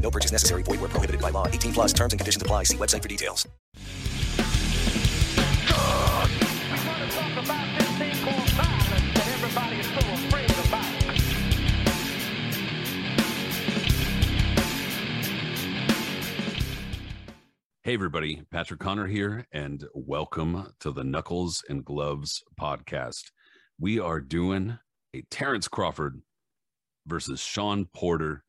No purchase necessary. Void where prohibited by law. 18 plus terms and conditions apply. See website for details. Hey, everybody, Patrick Connor here, and welcome to the Knuckles and Gloves podcast. We are doing a Terence Crawford versus Shawn Porter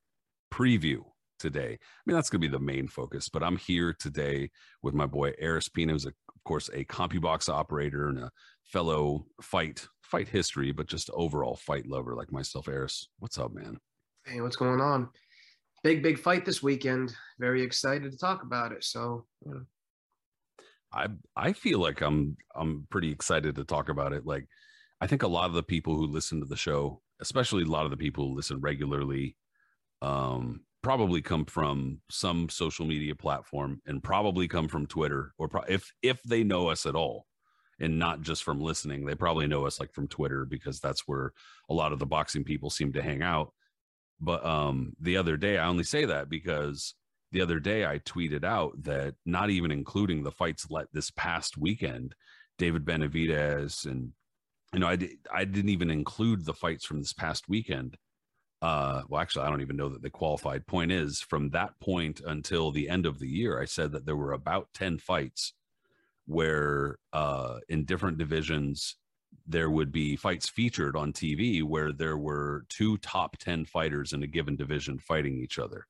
preview today. I mean, that's going to be the main focus, but I'm here today with my boy Aris Pina, who's, a, of course, a CompuBox operator and a fellow fight fight history, but just overall fight lover like myself. Aris, what's up, man? Hey, what's going on? Big, big fight this weekend. Very excited to talk about it. So, you know. I I feel like I'm I'm pretty excited to talk about it. Like, I think a lot of the people who listen to the show, especially a lot of the people who listen regularly, um, probably come from some social media platform and probably come from Twitter or pro- if if they know us at all and not just from listening they probably know us like from Twitter because that's where a lot of the boxing people seem to hang out. But um the other day I only say that because the other day I tweeted out that not even including the fights let this past weekend David Benavidez and you know I I didn't even include the fights from this past weekend uh, well, actually, I don't even know that they qualified. Point is, from that point until the end of the year, I said that there were about 10 fights where uh, in different divisions, there would be fights featured on TV where there were two top 10 fighters in a given division fighting each other.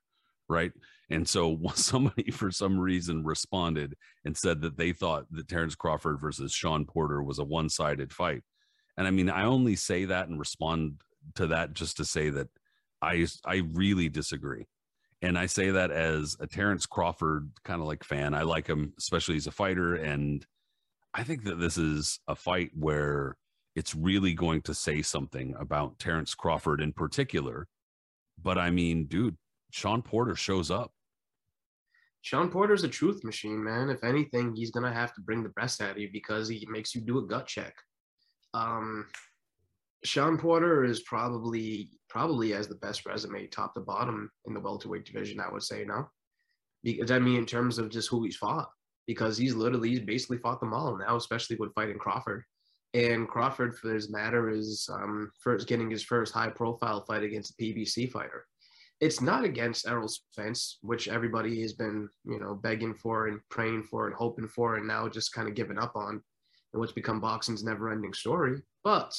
Right. And so somebody, for some reason, responded and said that they thought that Terence Crawford versus Shawn Porter was a one sided fight. And I mean, I only say that and respond to that just to say that I I really disagree. And I say that as a Terence Crawford kind of like fan. I like him, especially as a fighter. And I think that this is a fight where it's really going to say something about Terence Crawford in particular. But I mean, dude, Shawn Porter shows up. Shawn Porter's a truth machine, man. If anything, he's gonna have to bring the best out of you because he makes you do a gut check. Um, Shawn Porter is probably probably has the best resume, top to bottom, in the welterweight division. I would say no, because I mean in terms of just who he's fought, because he's literally he's basically fought them all now, especially with fighting Crawford. And Crawford, for this matter, is um, first getting his first high profile fight against a PBC fighter. It's not against Errol Spence, which everybody has been, you know, begging for and praying for and hoping for, and now just kind of giving up on, and what's become boxing's never-ending story. But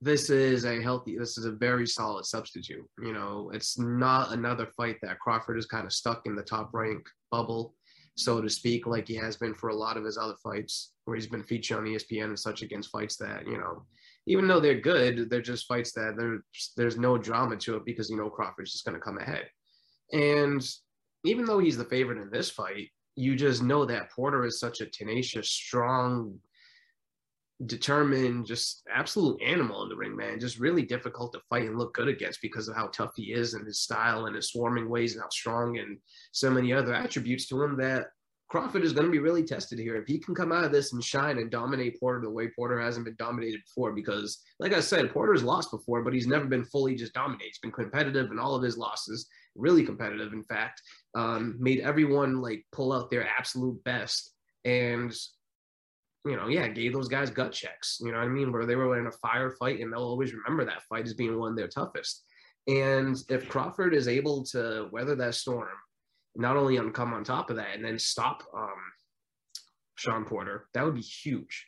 this is a healthy, this is a very solid substitute. You know, it's not another fight that Crawford is kind of stuck in the top rank bubble, so to speak, like he has been for a lot of his other fights where he's been featured on ESPN and such against fights that, you know, even though they're good, they're just fights that there's there's no drama to it because you know Crawford's just gonna come ahead. And even though he's the favorite in this fight, you just know that Porter is such a tenacious, strong, determined, just absolute animal in the ring, man. Just really difficult to fight and look good against because of how tough he is and his style and his swarming ways and how strong and so many other attributes to him that Crawford is going to be really tested here. If he can come out of this and shine and dominate Porter the way Porter hasn't been dominated before, because like I said, Porter's lost before, but he's never been fully just dominated. He's been competitive in all of his losses, really competitive, in fact, um, made everyone like pull out their absolute best. And you know, yeah, gave those guys gut checks. You know what I mean? Where they were in a firefight and they'll always remember that fight as being one of their toughest. And if Crawford is able to weather that storm, not only on come on top of that and then stop um, Shawn Porter, that would be huge,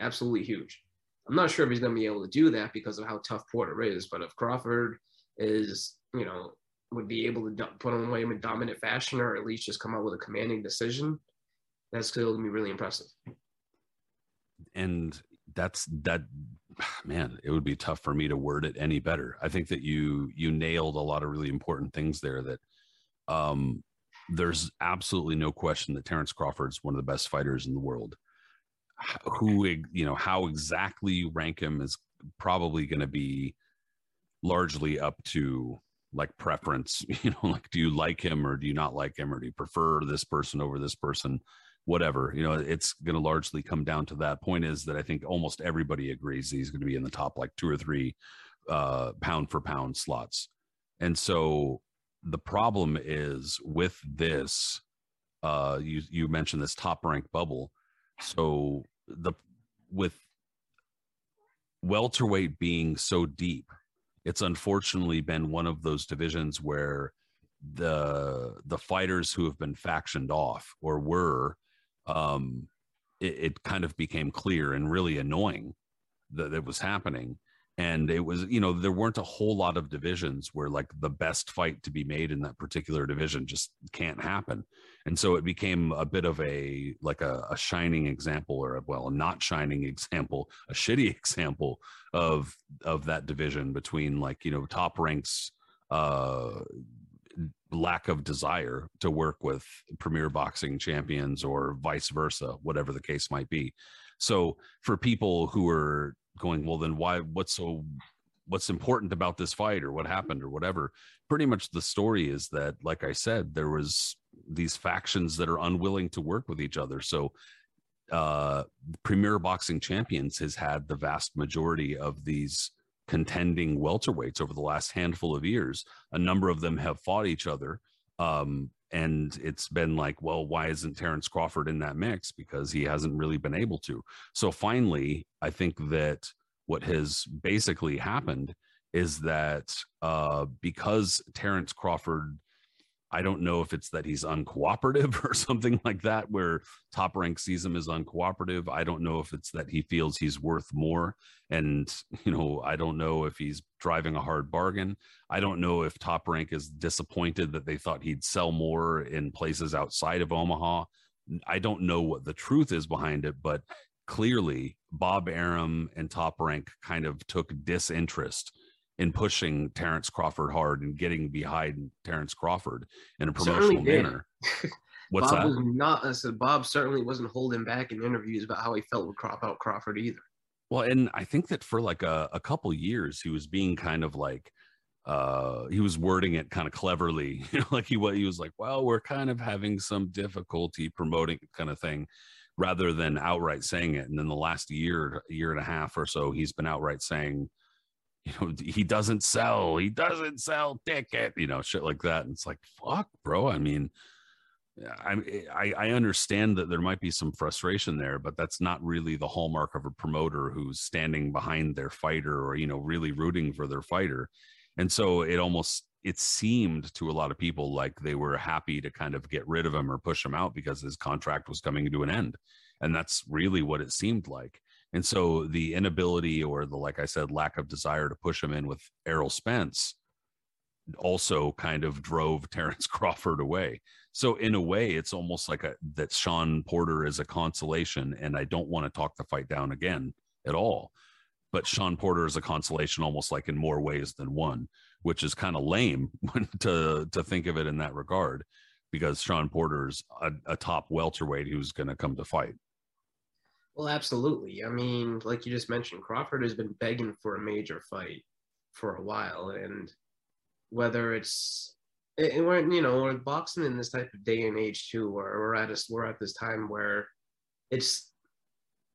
absolutely huge. I'm not sure if he's going to be able to do that because of how tough Porter is. But if Crawford is, you know, would be able to put him away in dominant fashion or at least just come out with a commanding decision, that's still going to be really impressive and that's that man it would be tough for me to word it any better. I think that you you nailed a lot of really important things there that um there's absolutely no question that Terence Crawford's one of the best fighters in the world. Who you know how exactly you rank him is probably going to be largely up to like preference. You know like do you like him or do you not like him or do you prefer this person over this person whatever you know it's going to largely come down to that. Point is that i think almost everybody agrees he's going to be in the top like two or three uh pound for pound slots. And so the problem is with this uh you you mentioned this top rank bubble. So the with welterweight being so deep it's unfortunately been one of those divisions where the the fighters who have been factioned off or were um it, it kind of became clear and really annoying that it was happening. And it was you know there weren't a whole lot of divisions where like the best fight to be made in that particular division just can't happen. And so it became a bit of a like a, a shining example or a, well a not shining example a shitty example of of that division between like you know top ranks uh lack of desire to work with premier boxing champions or vice versa whatever the case might be so for people who are going, well, then why? What's so? What's important about this fight, or what happened, or whatever? Pretty much the story is that, like I said, there was these factions that are unwilling to work with each other. So, uh, Premier Boxing Champions has had the vast majority of these contending welterweights over the last handful of years. A number of them have fought each other. Um, and it's been like, well, why isn't Terence Crawford in that mix? Because he hasn't really been able to. So finally, I think that what has basically happened is that uh, because Terence Crawford I don't know if it's that he's uncooperative or something like that, where top rank sees him as uncooperative. I don't know if it's that he feels he's worth more. And, you know, I don't know if he's driving a hard bargain. I don't know if top rank is disappointed that they thought he'd sell more in places outside of Omaha. I don't know what the truth is behind it, but clearly Bob Arum and top rank kind of took disinterest in pushing Terence Crawford hard and getting behind Terence Crawford in a promotional manner. What's Bob that? Was not, I said Bob certainly wasn't holding back in interviews about how he felt with crop out Crawford either. Well, and I think that for like a, a couple years, he was being kind of like, uh, he was wording it kind of cleverly, you know, like he, he was like, well, we're kind of having some difficulty promoting kind of thing rather than outright saying it. And then the last year, year and a half or so, he's been outright saying, you know, he doesn't sell, he doesn't sell ticket, you know, shit like that. And it's like, fuck, bro. I mean, I, eh, I, I understand that there might be some frustration there, but that's not really the hallmark of a promoter who's standing behind their fighter or you know really rooting for their fighter. And so it almost it seemed to a lot of people like they were happy to kind of get rid of him or push him out because his contract was coming to an end. And that's really what it seemed like. And so the inability or the, like I said, lack of desire to push him in with Errol Spence also kind of drove Terence Crawford away. So in a way, it's almost like a, that Shawn Porter is a consolation, and I don't want to talk the fight down again at all. But Shawn Porter is a consolation, almost like in more ways than one, which is kind of lame to to think of it in that regard, because Shawn Porter's a, a top welterweight who's going to come to fight. Well, absolutely. I mean, like you just mentioned, Crawford has been begging for a major fight for a while, and whether it's and we're you know we're boxing in this type of day and age too, where we're at us we're at this time where it's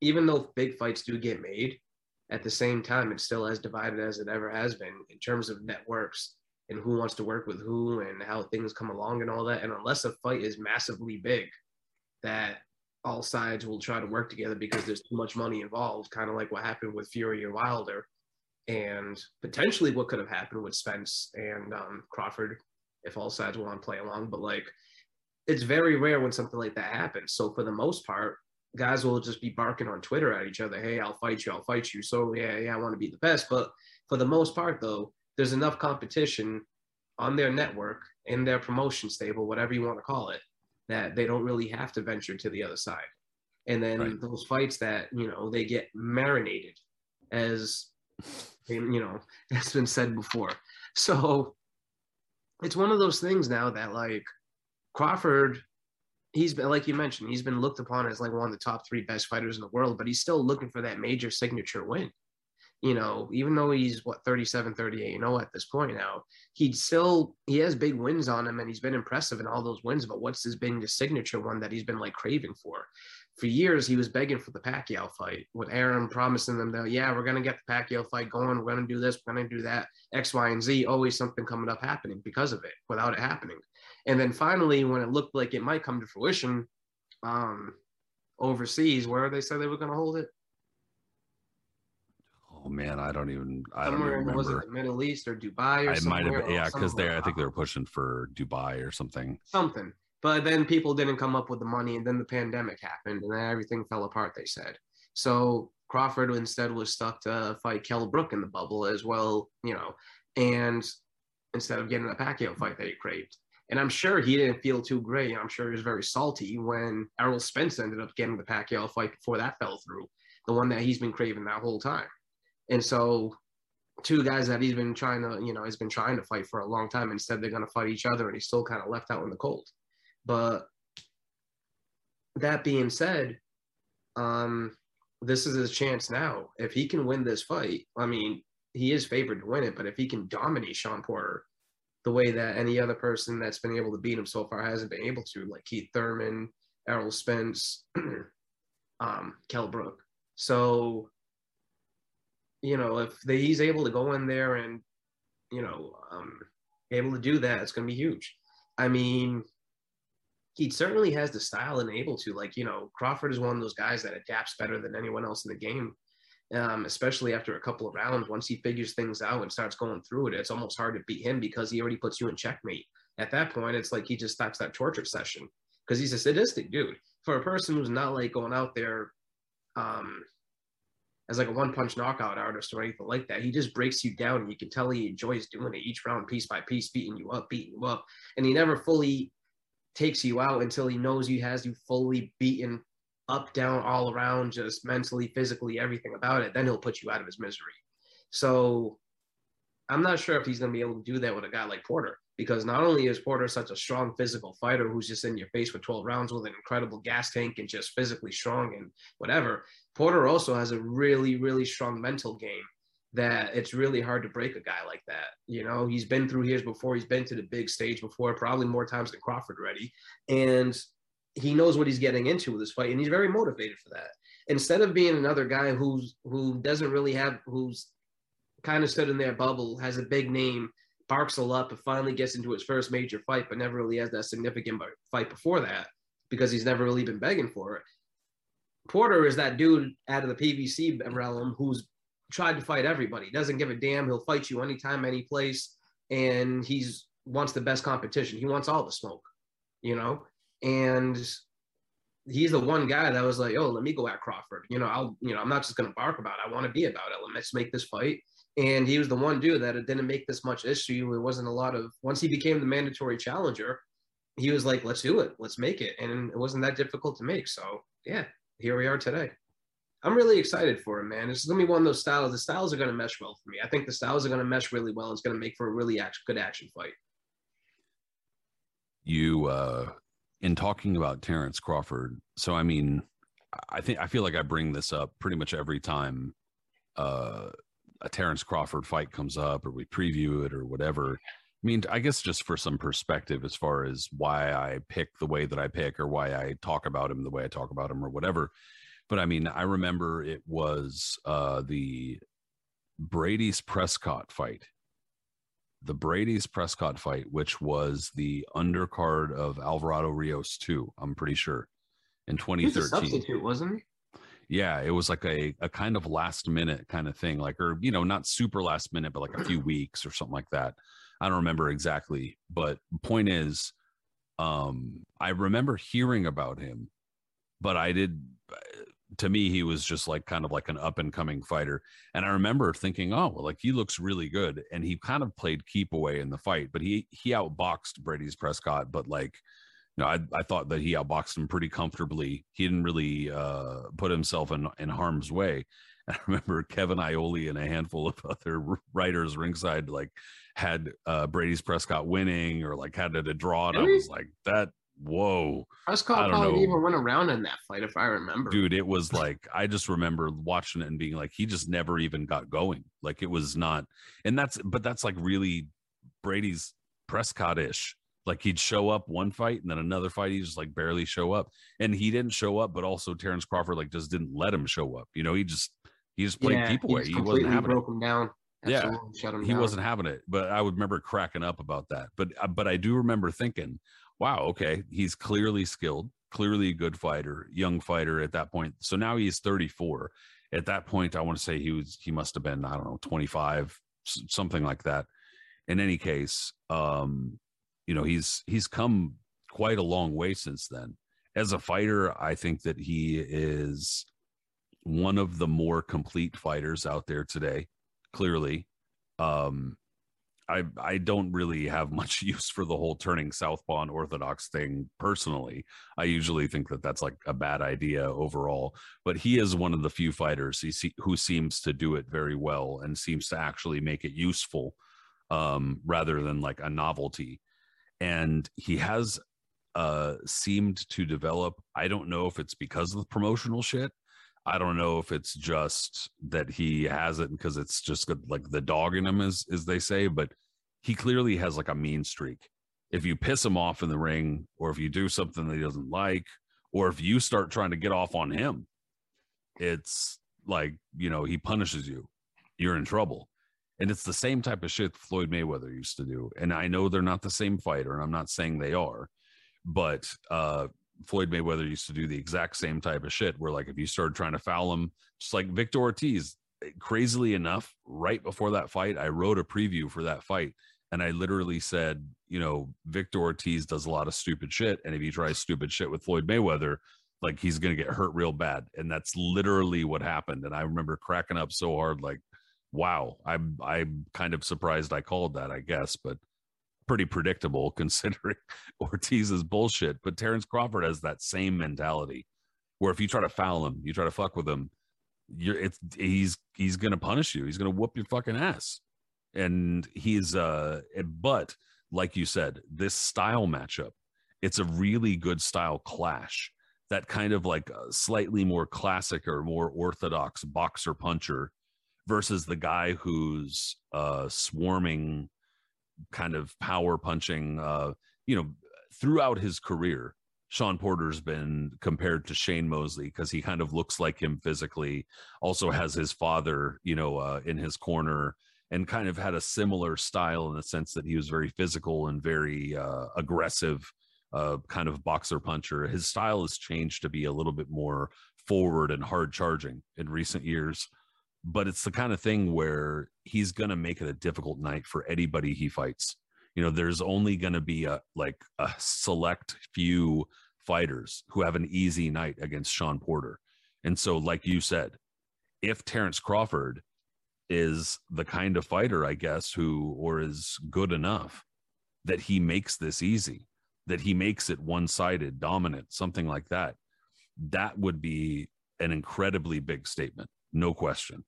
even though big fights do get made, at the same time it's still as divided as it ever has been in terms of networks and who wants to work with who and how things come along and all that. And unless a fight is massively big, that all sides will try to work together because there's too much money involved, kind of like what happened with Fury and Wilder, and potentially what could have happened with Spence and um, Crawford if all sides want to play along. But like, it's very rare when something like that happens. So for the most part, guys will just be barking on Twitter at each other, "Hey, I'll fight you, I'll fight you." So yeah, yeah, I want to be the best. But for the most part, though, there's enough competition on their network in their promotion stable, whatever you want to call it, that they don't really have to venture to the other side. And then right. those fights that, you know, they get marinated as, you know, has been said before. So it's one of those things now that, like, Crawford, he's been like you mentioned, he's been looked upon as like one of the top three best fighters in the world, but he's still looking for that major signature win. You know, even though he's what 37, 38, you know, at this point now, he'd still he has big wins on him and he's been impressive in all those wins. But what's his been the signature one that he's been like craving for? For years, he was begging for the Pacquiao fight with Arum promising them that, yeah, we're gonna get the Pacquiao fight going, we're gonna do this, we're gonna do that, X, Y, and Z, always something coming up happening because of it, without it happening. And then finally, when it looked like it might come to fruition, um, overseas, where they said they were going to hold it. Oh man, I don't even. I somewhere don't remember. was it the Middle East or Dubai or I might have, yeah, because they. I think they were pushing for Dubai or something. something. But then people didn't come up with the money, and then the pandemic happened, and then everything fell apart. They said so. Crawford instead was stuck to fight Kell Brook in the bubble as well, you know, and instead of getting a Pacquiao fight that he craved. And I'm sure he didn't feel too great. I'm sure he was very salty when Errol Spence ended up getting the Pacquiao fight before that fell through, the one that he's been craving that whole time. And so, two guys that he's been trying to, you know, he's been trying to fight for a long time. Instead, they're going to fight each other, and he's still kind of left out in the cold. But that being said, um, this is his chance now. If he can win this fight, I mean, he is favored to win it, but if he can dominate Shawn Porter the way that any other person that's been able to beat him so far hasn't been able to, like Keith Thurman, Errol Spence, um, Kell Brook. So, you know, if they, he's able to go in there and, you know, um, able to do that, it's going to be huge. I mean, he certainly has the style and able to. Like, you know, Crawford is one of those guys that adapts better than anyone else in the game. Um, especially after a couple of rounds, once he figures things out and starts going through it, it's almost hard to beat him because he already puts you in checkmate. At that point, it's like he just stops that torture session because he's a sadistic dude. For a person who's not like going out there um, as like a one punch knockout artist or anything like that, he just breaks you down and you can tell he enjoys doing it each round, piece by piece, beating you up, beating you up. And he never fully takes you out until he knows he has you fully beaten up, down, all around, just mentally, physically, everything about it. Then he'll put you out of his misery. So I'm not sure if he's going to be able to do that with a guy like Porter because not only is Porter such a strong physical fighter who's just in your face for 12 rounds with an incredible gas tank and just physically strong and whatever, Porter also has a really, really strong mental game that it's really hard to break a guy like that. You know, he's been through years before, he's been to the big stage before, probably more times than Crawford already. And he knows what he's getting into with this fight, and he's very motivated for that. Instead of being another guy who's who doesn't really have who's kind of stood in their bubble, has a big name, barks a lot, but finally gets into his first major fight, but never really has that significant fight before that because he's never really been begging for it. Porter is that dude out of the PBC realm who's tried to fight everybody. Doesn't give a damn. He'll fight you anytime, any place, and he's wants the best competition. He wants all the smoke, you know. And he's the one guy that was like, "Oh, let me go at Crawford." You know, I'll, you know, I'm not just gonna bark about it. I want to be about it. Let's make this fight. And he was the one dude that it didn't make this much issue. It wasn't a lot of. Once he became the mandatory challenger, he was like, "Let's do it. Let's make it." And it wasn't that difficult to make. So yeah, here we are today. I'm really excited for him, man. It's gonna be one of those styles. The styles are gonna mesh well for me. I think the styles are gonna mesh really well. It's gonna make for a really good action fight. You, uh, in talking about Terence Crawford, so I mean, I think I feel like I bring this up pretty much every time uh, a Terence Crawford fight comes up, or we preview it, or whatever. I mean, I guess just for some perspective as far as why I pick the way that I pick, or why I talk about him the way I talk about him, or whatever. But I mean, I remember it was uh, the Breidis Prescott fight. The Breidis Prescott fight, which was the undercard of Alvarado Rios 2, I'm pretty sure, in He was a 2013. substitute, wasn't he? Yeah, it was like a, a kind of last minute kind of thing, like, or, you know, not super last minute, but like a few weeks or something like that. I don't remember exactly. But point is, um, I remember hearing about him, but I did, to me, he was just like kind of like an up and coming fighter. And I remember thinking, oh, well, like he looks really good. And he kind of played keep away in the fight, but he, he outboxed Breidis Prescott, but like, you know, I, I thought that he outboxed him pretty comfortably. He didn't really uh, put himself in, in harm's way. I remember Kevin Iole and a handful of other writers ringside like had uh, Breidis Prescott winning or like had it a draw, and I was like, that whoa. Prescott probably even went around in that fight, if I remember. Dude, it was like I just remember watching it and being like, he just never even got going. Like it was not, and that's but that's like really Breidis Prescott ish. Like he'd show up one fight and then another fight, he just like barely show up. And he didn't show up, but also Terence Crawford like just didn't let him show up. You know, he just he just played yeah, keep away. He, he wasn't having broke it. him down. Yeah, he wasn't having it. But I would remember cracking up about that. But uh, but I do remember thinking, wow, okay, he's clearly skilled, clearly a good fighter, young fighter at that point. So now he's 34. At that point, I want to say he was he must have been I don't know 25, something like that. In any case, um, you know he's he's come quite a long way since then. As a fighter, I think that he is one of the more complete fighters out there today. Clearly, um, I I don't really have much use for the whole turning southpaw and orthodox thing personally. I usually think that that's like a bad idea overall. But he is one of the few fighters who seems to do it very well and seems to actually make it useful um, rather than like a novelty. And he has uh, seemed to develop. I don't know if it's because of the promotional shit. I don't know if it's just that he has it because it's just got, like the dog in him, as as they say. But he clearly has like a mean streak. If you piss him off in the ring, or if you do something that he doesn't like, or if you start trying to get off on him, it's like you know he punishes you. You're in trouble. And it's the same type of shit Floyd Mayweather used to do. And I know they're not the same fighter, and I'm not saying they are, but uh, Floyd Mayweather used to do the exact same type of shit where, like, if you started trying to foul him, just like Victor Ortiz, eh, crazily enough, right before that fight, I wrote a preview for that fight. And I literally said, you know, Victor Ortiz does a lot of stupid shit. And if he tries stupid shit with Floyd Mayweather, like he's to get hurt real bad. And that's literally what happened. And I remember cracking up so hard, like, wow, I'm I'm kind of surprised I called that, I guess, but pretty predictable considering Ortiz's bullshit. But Terence Crawford has that same mentality where if you try to foul him, you try to fuck with him, you're it's he's he's gonna punish you. He's gonna whoop your fucking ass. And he's uh but like you said, this style matchup, it's a really good style clash. That kind of like a slightly more classic or more orthodox boxer puncher versus the guy who's uh swarming kind of power punching uh you know throughout his career Shawn Porter's been compared to Shane Mosley because he kind of looks like him physically also has his father you know uh in his corner and kind of had a similar style in the sense that he was very physical and very uh aggressive uh kind of boxer puncher. His style has changed to be a little bit more forward and hard charging in recent years but it's the kind of thing where he's going to make it a difficult night for anybody he fights. You know, there's only going to be a like a select few fighters who have an easy night against Shawn Porter. And so like you said, if Terence Crawford is the kind of fighter, I guess, who or is good enough that he makes this easy, that he makes it one-sided, dominant, something like that, that would be an incredibly big statement, no question.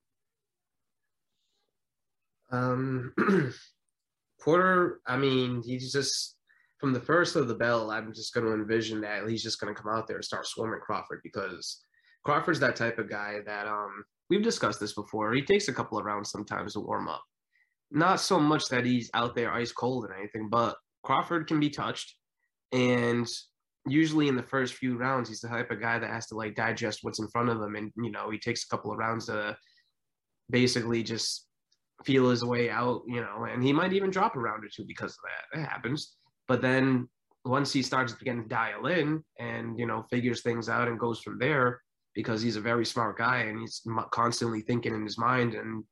Um, Porter, I mean, he's just from the first of the bell. I'm just going to envision that he's just going to come out there and start swarming Crawford because Crawford's that type of guy that um we've discussed this before. He takes a couple of rounds sometimes to warm up. Not so much that he's out there ice cold or anything, but Crawford can be touched, and usually in the first few rounds, he's the type of guy that has to like digest what's in front of him, and you know he takes a couple of rounds to basically just feel his way out, you know, and he might even drop a round or two because of that. It happens. But then once he starts begin to dial in and, you know, figures things out and goes from there because he's a very smart guy and he's constantly thinking in his mind. And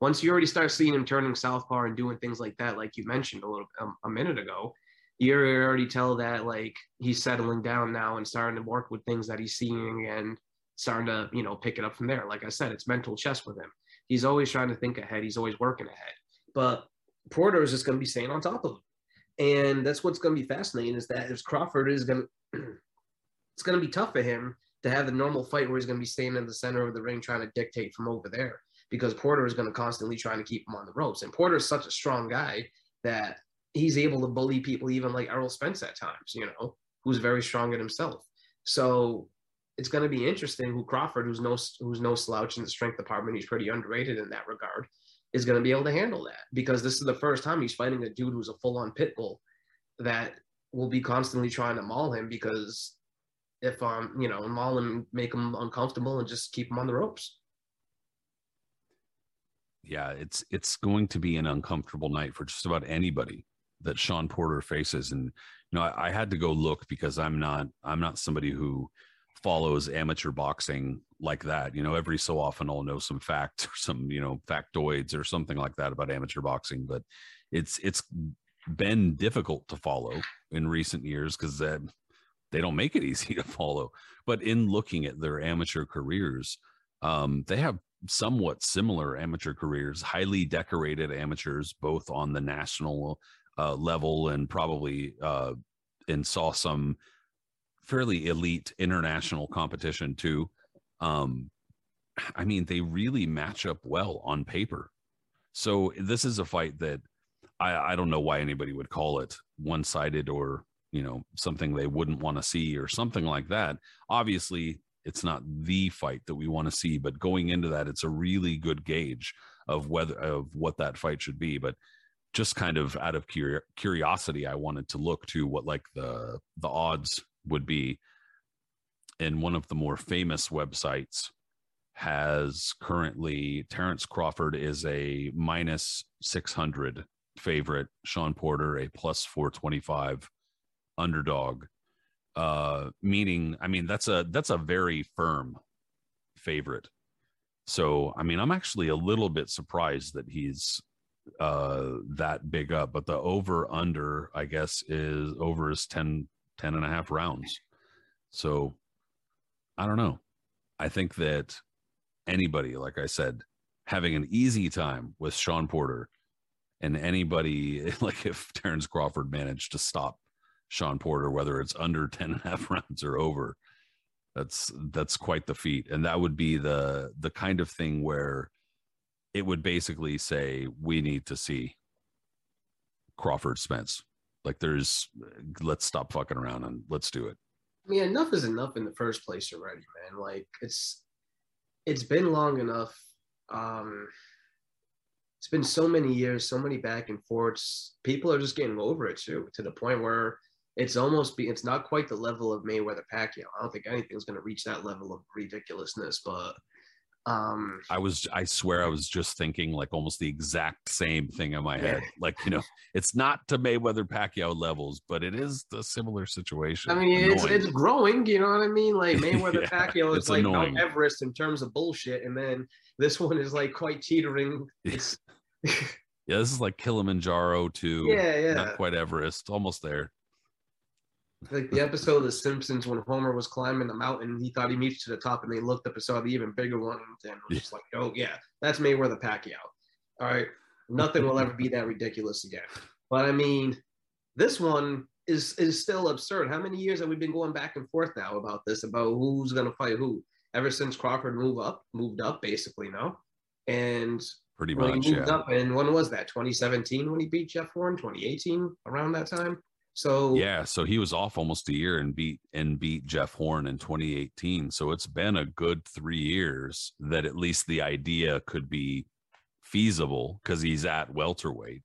once you already start seeing him turning southpaw and doing things like that, like you mentioned a little um, a minute ago, you already tell that like he's settling down now and starting to work with things that he's seeing and starting to, you know, pick it up from there. Like I said, it's mental chess with him. He's always trying to think ahead. He's always working ahead. But Porter is just going to be staying on top of him. And that's what's going to be fascinating is that if Crawford is going to, it's going to be tough for him to have the normal fight where he's going to be staying in the center of the ring trying to dictate from over there because Porter is going to constantly trying to keep him on the ropes. And Porter is such a strong guy that he's able to bully people, even like Errol Spence at times, you know, who's very strong in himself. So it's going to be interesting who Crawford, who's no who's no slouch in the strength department, he's pretty underrated in that regard, is going to be able to handle that because this is the first time he's fighting a dude who's a full on pit bull that will be constantly trying to maul him because if um you know maul him, make him uncomfortable, and just keep him on the ropes. Yeah, it's it's going to be an uncomfortable night for just about anybody that Shawn Porter faces, and you know I, I had to go look because I'm not I'm not somebody who follows amateur boxing like that. You know, every so often I'll know some facts or some, you know, factoids or something like that about amateur boxing, but it's it's been difficult to follow in recent years because uh, they don't make it easy to follow. But in looking at their amateur careers, um, they have somewhat similar amateur careers, highly decorated amateurs, both on the national uh, level and probably uh, and saw some fairly elite international competition too. Um, I mean, they really match up well on paper. So this is a fight that I, I don't know why anybody would call it one sided or, you know, something they wouldn't want to see or something like that. Obviously, it's not the fight that we want to see, but going into that, it's a really good gauge of whether of what that fight should be. But just kind of out of curiosity, I wanted to look to what like the the odds would be in one of the more famous websites has currently Terence Crawford is a minus 600 favorite, Shawn Porter a plus 425 underdog. Uh, meaning, I mean, that's a that's a very firm favorite. So, I mean, I'm actually a little bit surprised that he's uh that big up, but the over under, I guess, is over is 10 10 and a half rounds. So I don't know. I think that anybody, like I said, having an easy time with Shawn Porter and anybody, like if Terence Crawford managed to stop Shawn Porter, whether it's under 10 and a half rounds or over, that's that's quite the feat. And that would be the the kind of thing where it would basically say we need to see Crawford Spence like there's let's stop fucking around and let's do it. I mean, enough is enough in the first place already, man. Like it's it's been long enough. Um it's been so many years, so many back and forths. People are just getting over it too, to the point where it's almost be it's not quite the level of Mayweather Pacquiao. I don't think anything's gonna reach that level of ridiculousness, but um, I was, I swear, I was just thinking like almost the exact same thing in my yeah. head. Like, you know, it's not to Mayweather Pacquiao levels, but it is a similar situation. I mean, it's, it's growing, you know what I mean? Like Mayweather yeah, Pacquiao is like annoying. Mount Everest in terms of bullshit, and then this one is like quite teetering. It's yeah, this is like Kilimanjaro to yeah, yeah, not quite Everest, almost there like the episode of The Simpsons when Homer was climbing the mountain, he thought he reached to the top, and they looked up and saw the even bigger one, and was just like, "Oh yeah, that's Mayweather the Pacquiao." All right, nothing will ever be that ridiculous again. But I mean, this one is is still absurd. How many years have we been going back and forth now about this, about who's gonna fight who? Ever since Crawford moved up, moved up basically, no, and pretty much he moved yeah. up. And when was that? 2017 when he beat Jeff Horn. 2018 around that time. So yeah, so he was off almost a year and beat and beat Jeff Horn in 2018. So it's been a good three years that at least the idea could be feasible because he's at welterweight.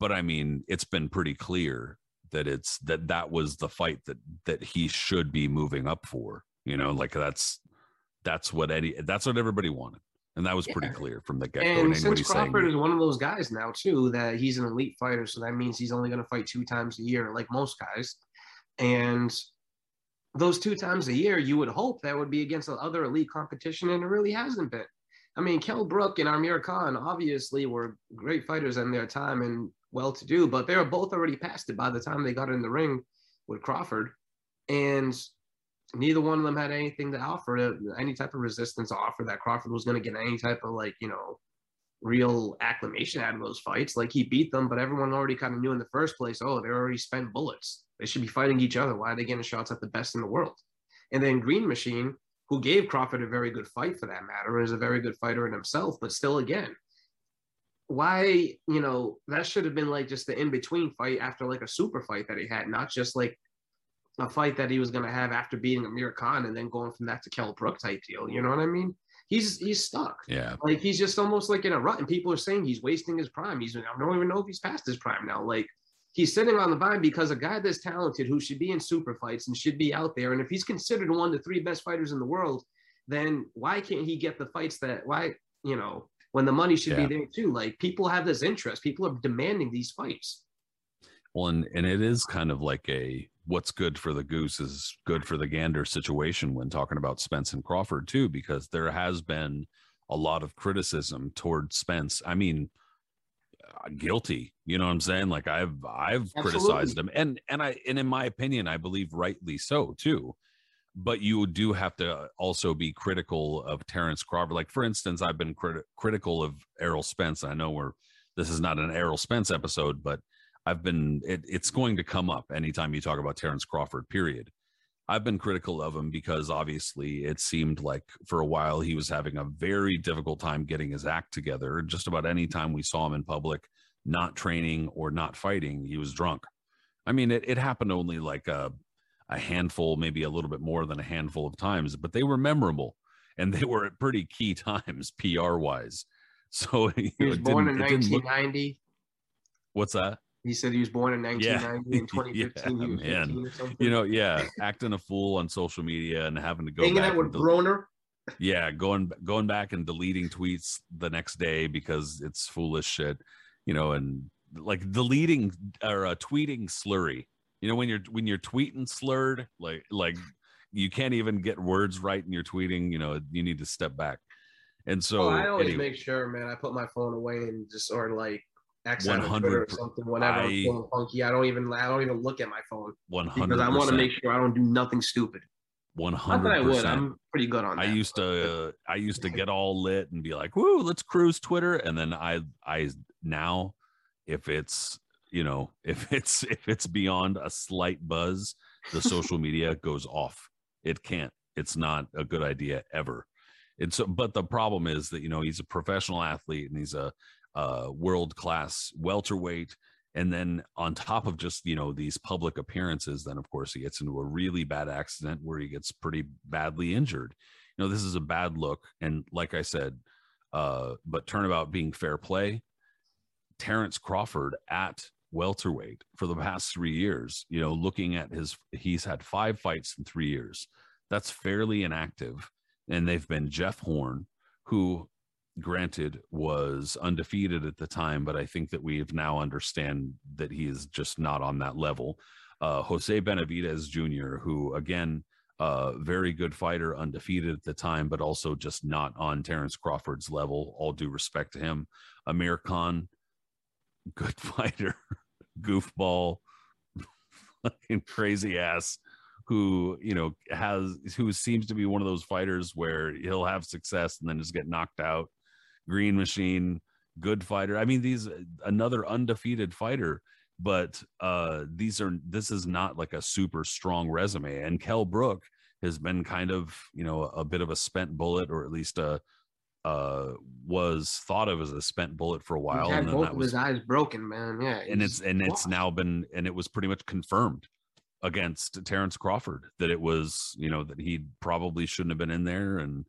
But I mean, it's been pretty clear that it's that that was the fight that that he should be moving up for. You know, like that's that's what Eddie that's what everybody wanted and that was pretty clear from the get go. And since Crawford is one of those guys now too, that he's an elite fighter, so that means he's only going to fight two times a year, like most guys. And those two times a year, you would hope that would be against other elite competition, and it really hasn't been. I mean, Kell Brook and Amir Khan obviously were great fighters in their time and well to do, but they were both already past it by the time they got in the ring with Crawford. And neither one of them had anything to offer, to, any type of resistance to offer that Crawford was going to get any type of like, you know, real acclamation out of those fights. Like he beat them, but everyone already kind of knew in the first place, oh, they already spent bullets. They should be fighting each other. Why are they getting shots at the best in the world? And then Green Machine, who gave Crawford a very good fight for that matter, is a very good fighter in himself, but still, again, why, you know, that should have been like just the in between fight after like a super fight that he had, not just like a fight that he was going to have after beating Amir Khan and then going from that to Kell Brook type deal. You know what I mean? He's he's stuck. Yeah. Like he's just almost like in a rut, and people are saying he's wasting his prime. He's I don't even know if he's past his prime now. Like he's sitting on the vine because a guy that's talented who should be in super fights and should be out there. And if he's considered one of the three best fighters in the world, then why can't he get the fights that why you know when the money should Yeah. be there too? Like people have this interest. People are demanding these fights. Well, and, and it is kind of like a what's good for the goose is good for the gander situation when talking about Spence and Crawford too, because there has been a lot of criticism toward Spence. I mean, uh, guilty. You know what I'm saying? Like I've I've criticized him, and and I and in my opinion, I believe rightly so too. But you do have to also be critical of Terence Crawford. Like for instance, I've been crit- critical of Errol Spence. I know we're this is not an Errol Spence episode, but I've been it, it's going to come up anytime you talk about Terence Crawford. Period. I've been critical of him because obviously it seemed like for a while he was having a very difficult time getting his act together. Just about any time we saw him in public, not training or not fighting, he was drunk. I mean, it, it happened only like a, a handful, maybe a little bit more than a handful of times, but they were memorable and they were at pretty key times PR wise. So He was born in didn't- it didn't look- 1990. what's that? He said he was born in Yeah. 1990 and 2015 Yeah, he was man. 15 or something. You know, yeah, acting a fool on social media and having to go hanging back out with del- Broner. yeah going going back and deleting tweets the next day because it's foolish shit you know and like deleting or uh, tweeting slurry you know when you're when you're tweeting slurred like like you can't even get words right and you're tweeting you know you need to step back and so oh, I always anyway, make sure, man. I put my phone away and just or like X out of 100 Twitter or something. Whenever I, am feeling funky, I don't even I don't even look at my phone 100 because I want to make sure I don't do nothing stupid. I would. 100 I'm pretty good on that. I used to uh, I used to get all lit and be like, "Woo, let's cruise Twitter." And then I I now if it's, you know, if it's if it's beyond a slight buzz, the social media goes off. It can't. It's not a good idea ever. And so but the problem is that, you know, he's a professional athlete and he's a uh world-class welterweight and then on top of just you know these public appearances then of course he gets into a really bad accident where he gets pretty badly injured. You know this is a bad look and like i said uh but turnabout being fair play terence crawford at welterweight for the past three years you know looking at his he's had five fights in three years. That's fairly inactive and they've been jeff horn who granted was undefeated at the time but i think that we've now understand that he is just not on that level. Uh jose benavidez jr who again uh very good fighter undefeated at the time but also just not on terence crawford's level all due respect to him. Amir khan good fighter goofball crazy ass who you know has who seems to be one of those fighters where he'll have success and then just get knocked out green machine good fighter. I mean these another undefeated fighter but uh these are this is not like a super strong resume. And Kell Brook has been kind of you know a bit of a spent bullet or at least a uh was thought of as a spent bullet for a while. had and then both of was his eyes broken, man. Yeah, and it's and it's now been and it was pretty much confirmed against Terence Crawford that it was you know that he probably shouldn't have been in there. And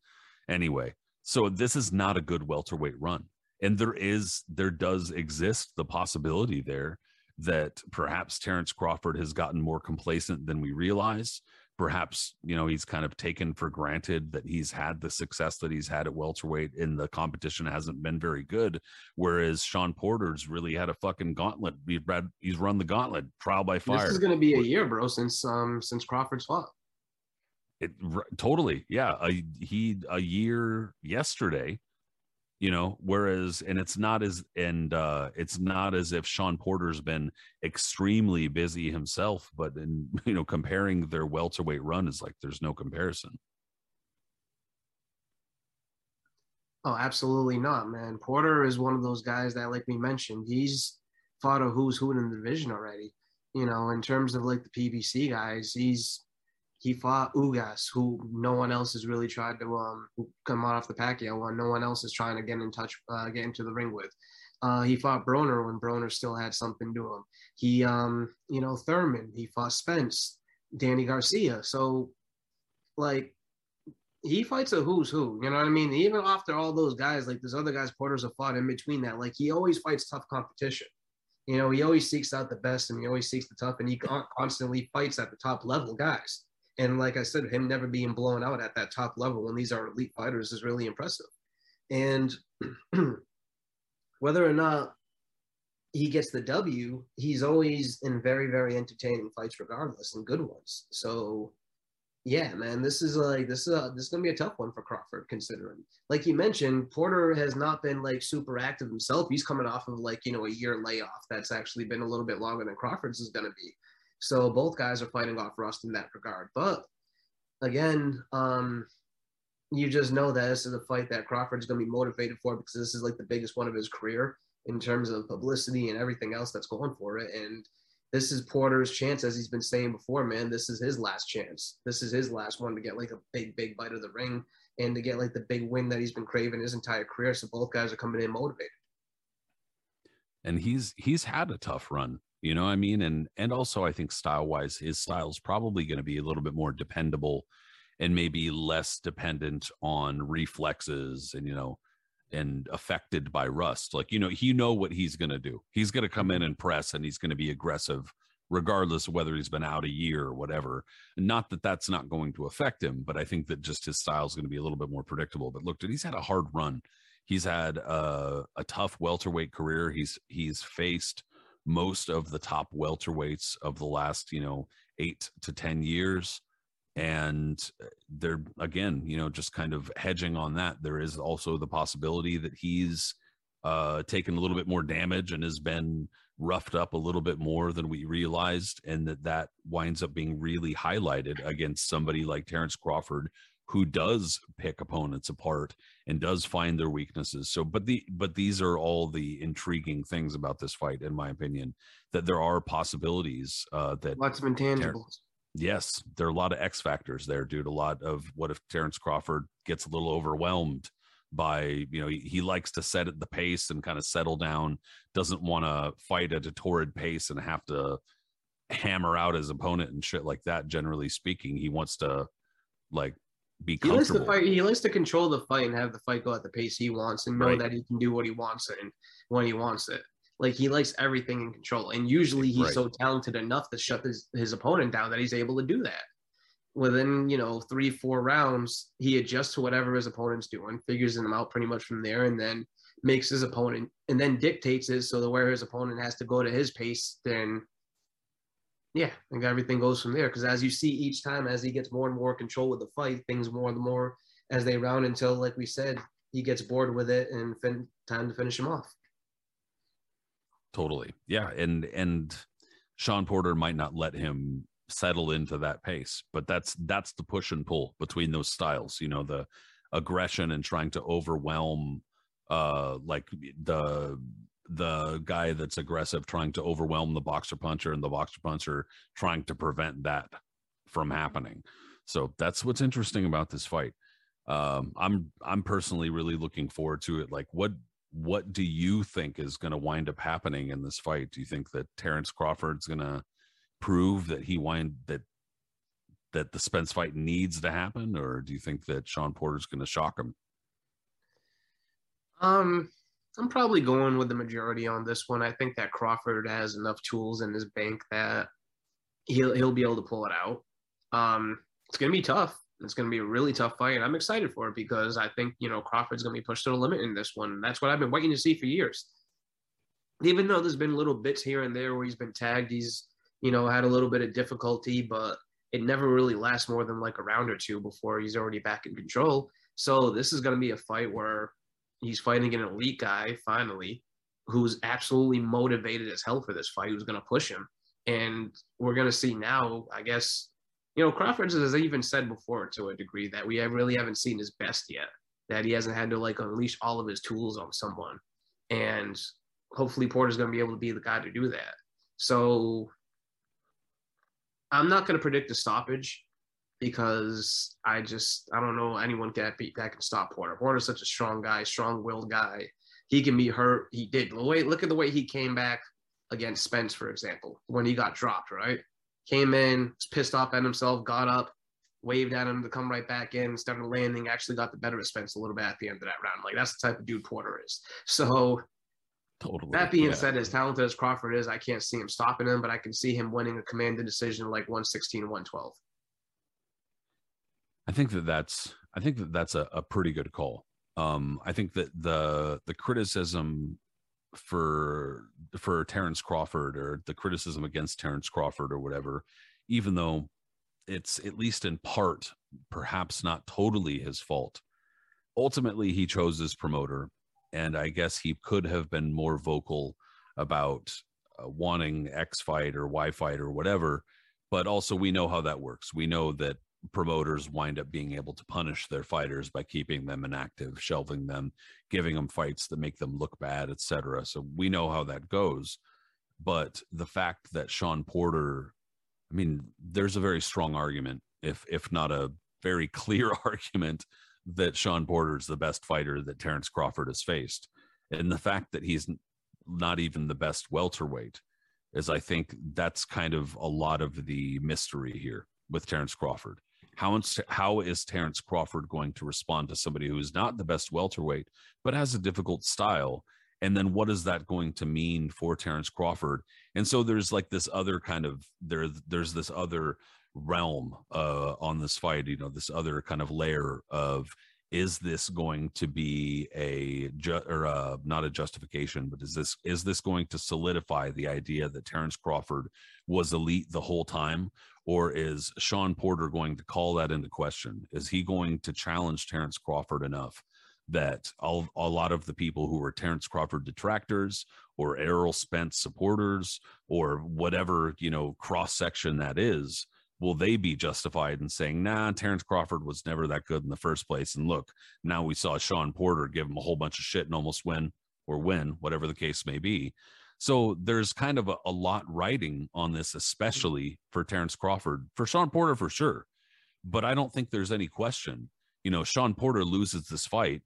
anyway so this is not a good welterweight run. And there is there does exist the possibility there that perhaps Terrence Crawford has gotten more complacent than we realize. Perhaps you know he's kind of taken for granted that he's had the success that he's had at welterweight and the competition hasn't been very good. Whereas Shawn Porter's really had a fucking gauntlet. He's, read, he's run the gauntlet trial by fire This is gonna be a year, bro, since um since Crawford's fought. It totally yeah a, he a year yesterday you know whereas and it's not as and uh it's not as if shawn porter's been extremely busy himself but in you know comparing their welterweight run is like there's no comparison Oh, absolutely not, man. Porter is one of those guys that, like we mentioned, he's fought a who's who in the division already. You know, in terms of like the PBC guys, he's he fought Ugas, who no one else has really tried to um come out off the Pacquiao one. No one else is trying to get in touch, uh, get into the ring with. Uh, he fought Broner when Broner still had something to him. He, um, you know, Thurman. He fought Spence. Danny Garcia. So, like, he fights a who's who. You know what I mean? Even after all those guys, like there's other guys Porter's have fought in between that. Like he always fights tough competition. You know, he always seeks out the best and he always seeks the tough, and he constantly fights at the top level guys. And like I said, him never being blown out at that top level when these are elite fighters is really impressive. And whether or not he gets the W, he's always in very, very entertaining fights, regardless, and good ones. So, yeah, man, this is like this is a, this is gonna be a tough one for Crawford, considering, like you mentioned, Porter has not been like super active himself. He's coming off of like you know a year layoff that's actually been a little bit longer than Crawford's is gonna be. So both guys are fighting off rust in that regard. But again, um, you just know that this is a fight that Crawford's going to be motivated for because this is like the biggest one of his career in terms of publicity and everything else that's going for it. And this is Porter's chance, as he's been saying before, man. This is his last chance. This is his last one to get like a big, big bite of the ring and to get like the big win that he's been craving his entire career. So both guys are coming in motivated. And he's he's had a tough run you know what I mean? And and also I think style wise, his style is probably going to be a little bit more dependable and maybe less dependent on reflexes and you know and affected by rust. Like, you know, he know what he's going to do. He's going to come in mm-hmm. and press and he's going to be aggressive regardless of whether he's been out a year or whatever. Not that that's not going to affect him, but I think that just his style is going to be a little bit more predictable. But look, dude, he's had a hard run. He's had a, a tough welterweight career. He's he's faced most of the top welterweights of the last, you know, eight to 10 years. And uh, they're, again, you know, just kind of hedging on that. There is also the possibility that he's uh, taken a little bit more damage and has been roughed up a little bit more than we realized. And that that winds up being really highlighted against somebody like Terence Crawford, who does pick opponents apart and does find their weaknesses. So, but the but these are all the intriguing things about this fight, in my opinion, that there are possibilities uh, that lots of intangibles. yes, there are a lot of X factors there, dude. A lot of what if Terence Crawford gets a little overwhelmed by you know he, he likes to set at the pace and kind of settle down, doesn't want to fight at a torrid pace and have to hammer out his opponent and shit like that. Generally speaking, he wants to like be he likes to fight. He likes to control the fight and have the fight go at the pace he wants, and know right. that he can do what he wants and when he wants it. Like he likes everything in control, and usually he's right. so talented enough to shut his, his opponent down that he's able to do that. Within you know three four rounds, he adjusts to whatever his opponent's doing, figures them out pretty much from there, and then makes his opponent and then dictates it so that where his opponent has to go to his pace, then yeah, think everything goes from there. Because as you see each time, as he gets more and more control with the fight, things more and more as they round until, like we said, he gets bored with it and fin- time to finish him off. Totally, yeah, and and Shawn Porter might not let him settle into that pace, but that's that's the push and pull between those styles. You know, the aggression and trying to overwhelm, uh, like the the guy that's aggressive trying to overwhelm the boxer puncher and the boxer puncher trying to prevent that from happening. So that's what's interesting about this fight. Um, I'm I'm personally really looking forward to it. Like, what what do you think is going to wind up happening in this fight? Do you think that Terence Crawford's going to prove that he wind that that the Spence fight needs to happen, or do you think that Shawn Porter's going to shock him? Um, I'm probably going with the majority on this one. I think that Crawford has enough tools in his bank that he'll he'll be able to pull it out. Um, it's gonna be tough. It's gonna be a really tough fight. I'm excited for it because I think you know Crawford's gonna be pushed to the limit in this one. That's what I've been waiting to see for years. Even though there's been little bits here and there where he's been tagged, he's you know had a little bit of difficulty, but it never really lasts more than like a round or two before he's already back in control. So this is gonna be a fight where he's fighting an elite guy finally who's absolutely motivated as hell for this fight who's going to push him. And we're going to see now i guess you know crawford has even said before to a degree that we really haven't seen his best yet that he hasn't had to like unleash all of his tools on someone. And hopefully porter's going to be able to be the guy to do that. So i'm not going to predict a stoppage because I just I don't know anyone can beat that can stop Porter. Porter's such a strong guy, strong-willed guy. He can be hurt. He did. The way look at the way he came back against Spence, for example, when he got dropped, right? came in, was pissed off at himself, got up, waved at him to come right back in, started landing, actually got the better of Spence a little bit at the end of that round. Like that's the type of dude Porter is. So Totally. that being yeah. said, as talented as Crawford is, I can't see him stopping him, but I can see him winning a commanded decision like 116, 112. I think that that's I think that that's a, a pretty good call. Um, I think that the the criticism for for Terence Crawford or the criticism against Terence Crawford or whatever, even though it's at least in part perhaps not totally his fault. Ultimately, he chose his promoter, and I guess he could have been more vocal about uh, wanting X fight or Y fight or whatever. But also, we know how that works. We know that promoters wind up being able to punish their fighters by keeping them inactive, shelving them, giving them fights that make them look bad, etc. So we know how that goes. But the fact that Shawn Porter, I mean, there's a very strong argument, if if not a very clear argument, that Shawn Porter is the best fighter that Terence Crawford has faced. And the fact that he's not even the best welterweight is I think that's kind of a lot of the mystery here with Terence Crawford. How how is Terence Crawford going to respond to somebody who is not the best welterweight, but has a difficult style? And then what is that going to mean for Terence Crawford? And so there's like this other kind of there there's this other realm uh, on this fight, you know, this other kind of layer of is this going to be a ju- or uh, not a justification, but is this is this going to solidify the idea that Terence Crawford was elite the whole time, or is Shawn Porter going to call that into question? Is he going to challenge Terence Crawford enough that all, a lot of the people who were Terence Crawford detractors or Errol Spence supporters or whatever you know cross section that is? will they be justified in saying, nah, Terence Crawford was never that good in the first place? And look, now we saw Shawn Porter give him a whole bunch of shit and almost win or win, whatever the case may be. So there's kind of a, a lot writing on this, especially for Terence Crawford, for Shawn Porter for sure. But I don't think there's any question. You know, Shawn Porter loses this fight.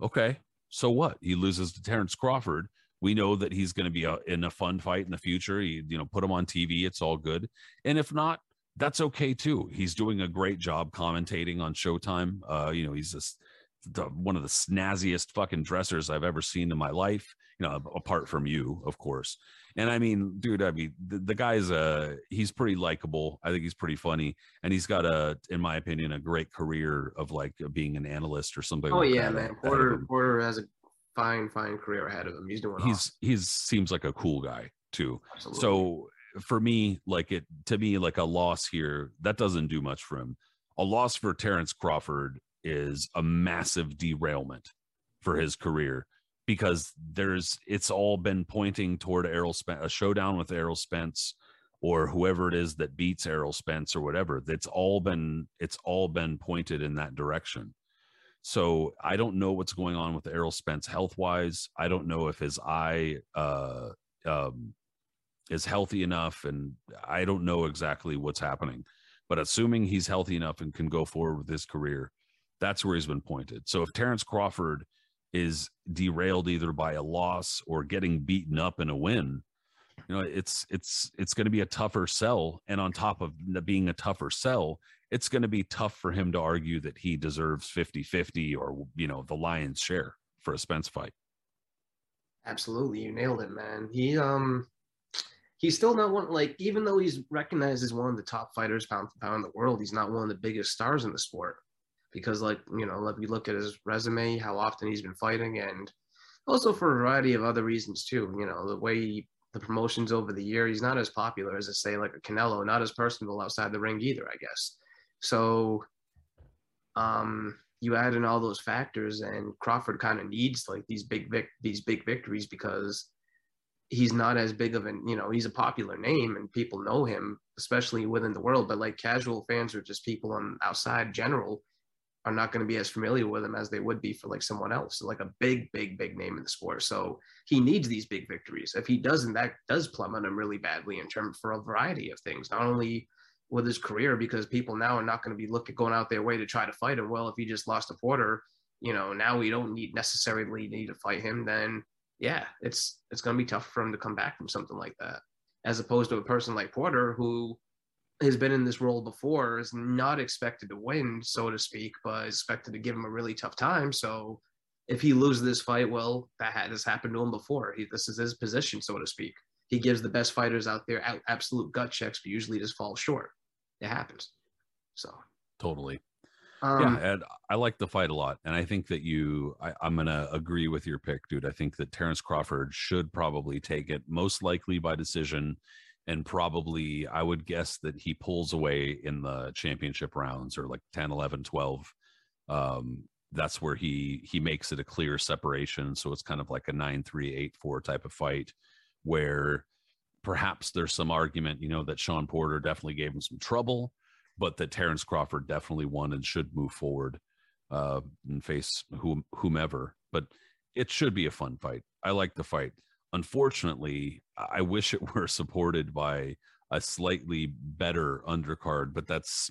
Okay, so what? He loses to Terence Crawford. We know that he's going to be a, in a fun fight in the future. You, you know, put him on TV. It's all good. And if not, that's okay too. He's doing a great job commentating on Showtime. Uh, you know, he's just the, one of the snazziest fucking dressers I've ever seen in my life. You know, apart from you, of course. And I mean, dude, I mean, the, the guy's uh he's pretty likable. I think he's pretty funny, and he's got a, in my opinion, a great career of like being an analyst or something. Oh like yeah, that man. Porter Porter has a fine, fine career ahead of him. He's doing. He's awesome. he's seems like a cool guy too. Absolutely. So for me, like it to me, like a loss here, that doesn't do much for him. A loss for Terence Crawford is a massive derailment for his career because there's it's all been pointing toward Errol Spence, a showdown with Errol Spence or whoever it is that beats Errol Spence or whatever. That's all been it's all been pointed in that direction. So I don't know what's going on with Errol Spence health wise. I don't know if his eye uh, um, is healthy enough, and I don't know exactly what's happening. But assuming he's healthy enough and can go forward with his career, that's where he's been pointed. So if Terence Crawford is derailed either by a loss or getting beaten up in a win, you know, it's it's it's going to be a tougher sell. And on top of being a tougher sell, it's going to be tough for him to argue that he deserves 50-50 or you know the lion's share for a Spence fight. Absolutely, you nailed it, man. He um he's still not one like even though he's recognized as one of the top fighters pound for pound in the world, he's not one of the biggest stars in the sport. Because like, you know, like we look at his resume, how often he's been fighting and also for a variety of other reasons too. You know, the way he, the promotions over the year, he's not as popular as a say like a Canelo, not as personable outside the ring either, I guess. So um you add in all those factors and Crawford kind of needs like these big vic- these big victories because he's not as big of an you know he's a popular name and people know him especially within the world but like casual fans or just people on outside general are not going to be as familiar with him as they would be for like someone else. Like a big big big name in the sport. So he needs these big victories. If he doesn't that does plummet him really badly in terms for a variety of things not only with his career because people now are not going to be looking going out their way to try to fight him. Well if he just lost to porter you know now we don't need necessarily need to fight him then yeah, it's it's going to be tough for him to come back from something like that. as opposed to a person like Porter who has been in this role before, is not expected to win, so to speak, but expected to give him a really tough time. So if he loses this fight, well, that has happened to him before. He, this is his position, so to speak. He gives the best fighters out there absolute gut checks, but usually just falls short. It happens. So totally. Um, yeah, and I like the fight a lot, and I think that you, I, I'm gonna agree with your pick, dude. I think that Terence Crawford should probably take it, most likely by decision, and probably I would guess that he pulls away in the championship rounds or like 10, 11, 12. Um, that's where he he makes it a clear separation, so it's kind of like a nine three eight four type of fight, where perhaps there's some argument, you know, that Shawn Porter definitely gave him some trouble but that Terence Crawford definitely won and should move forward uh, and face whom, whomever. But it should be a fun fight. I like the fight. Unfortunately, I wish it were supported by a slightly better undercard, but that's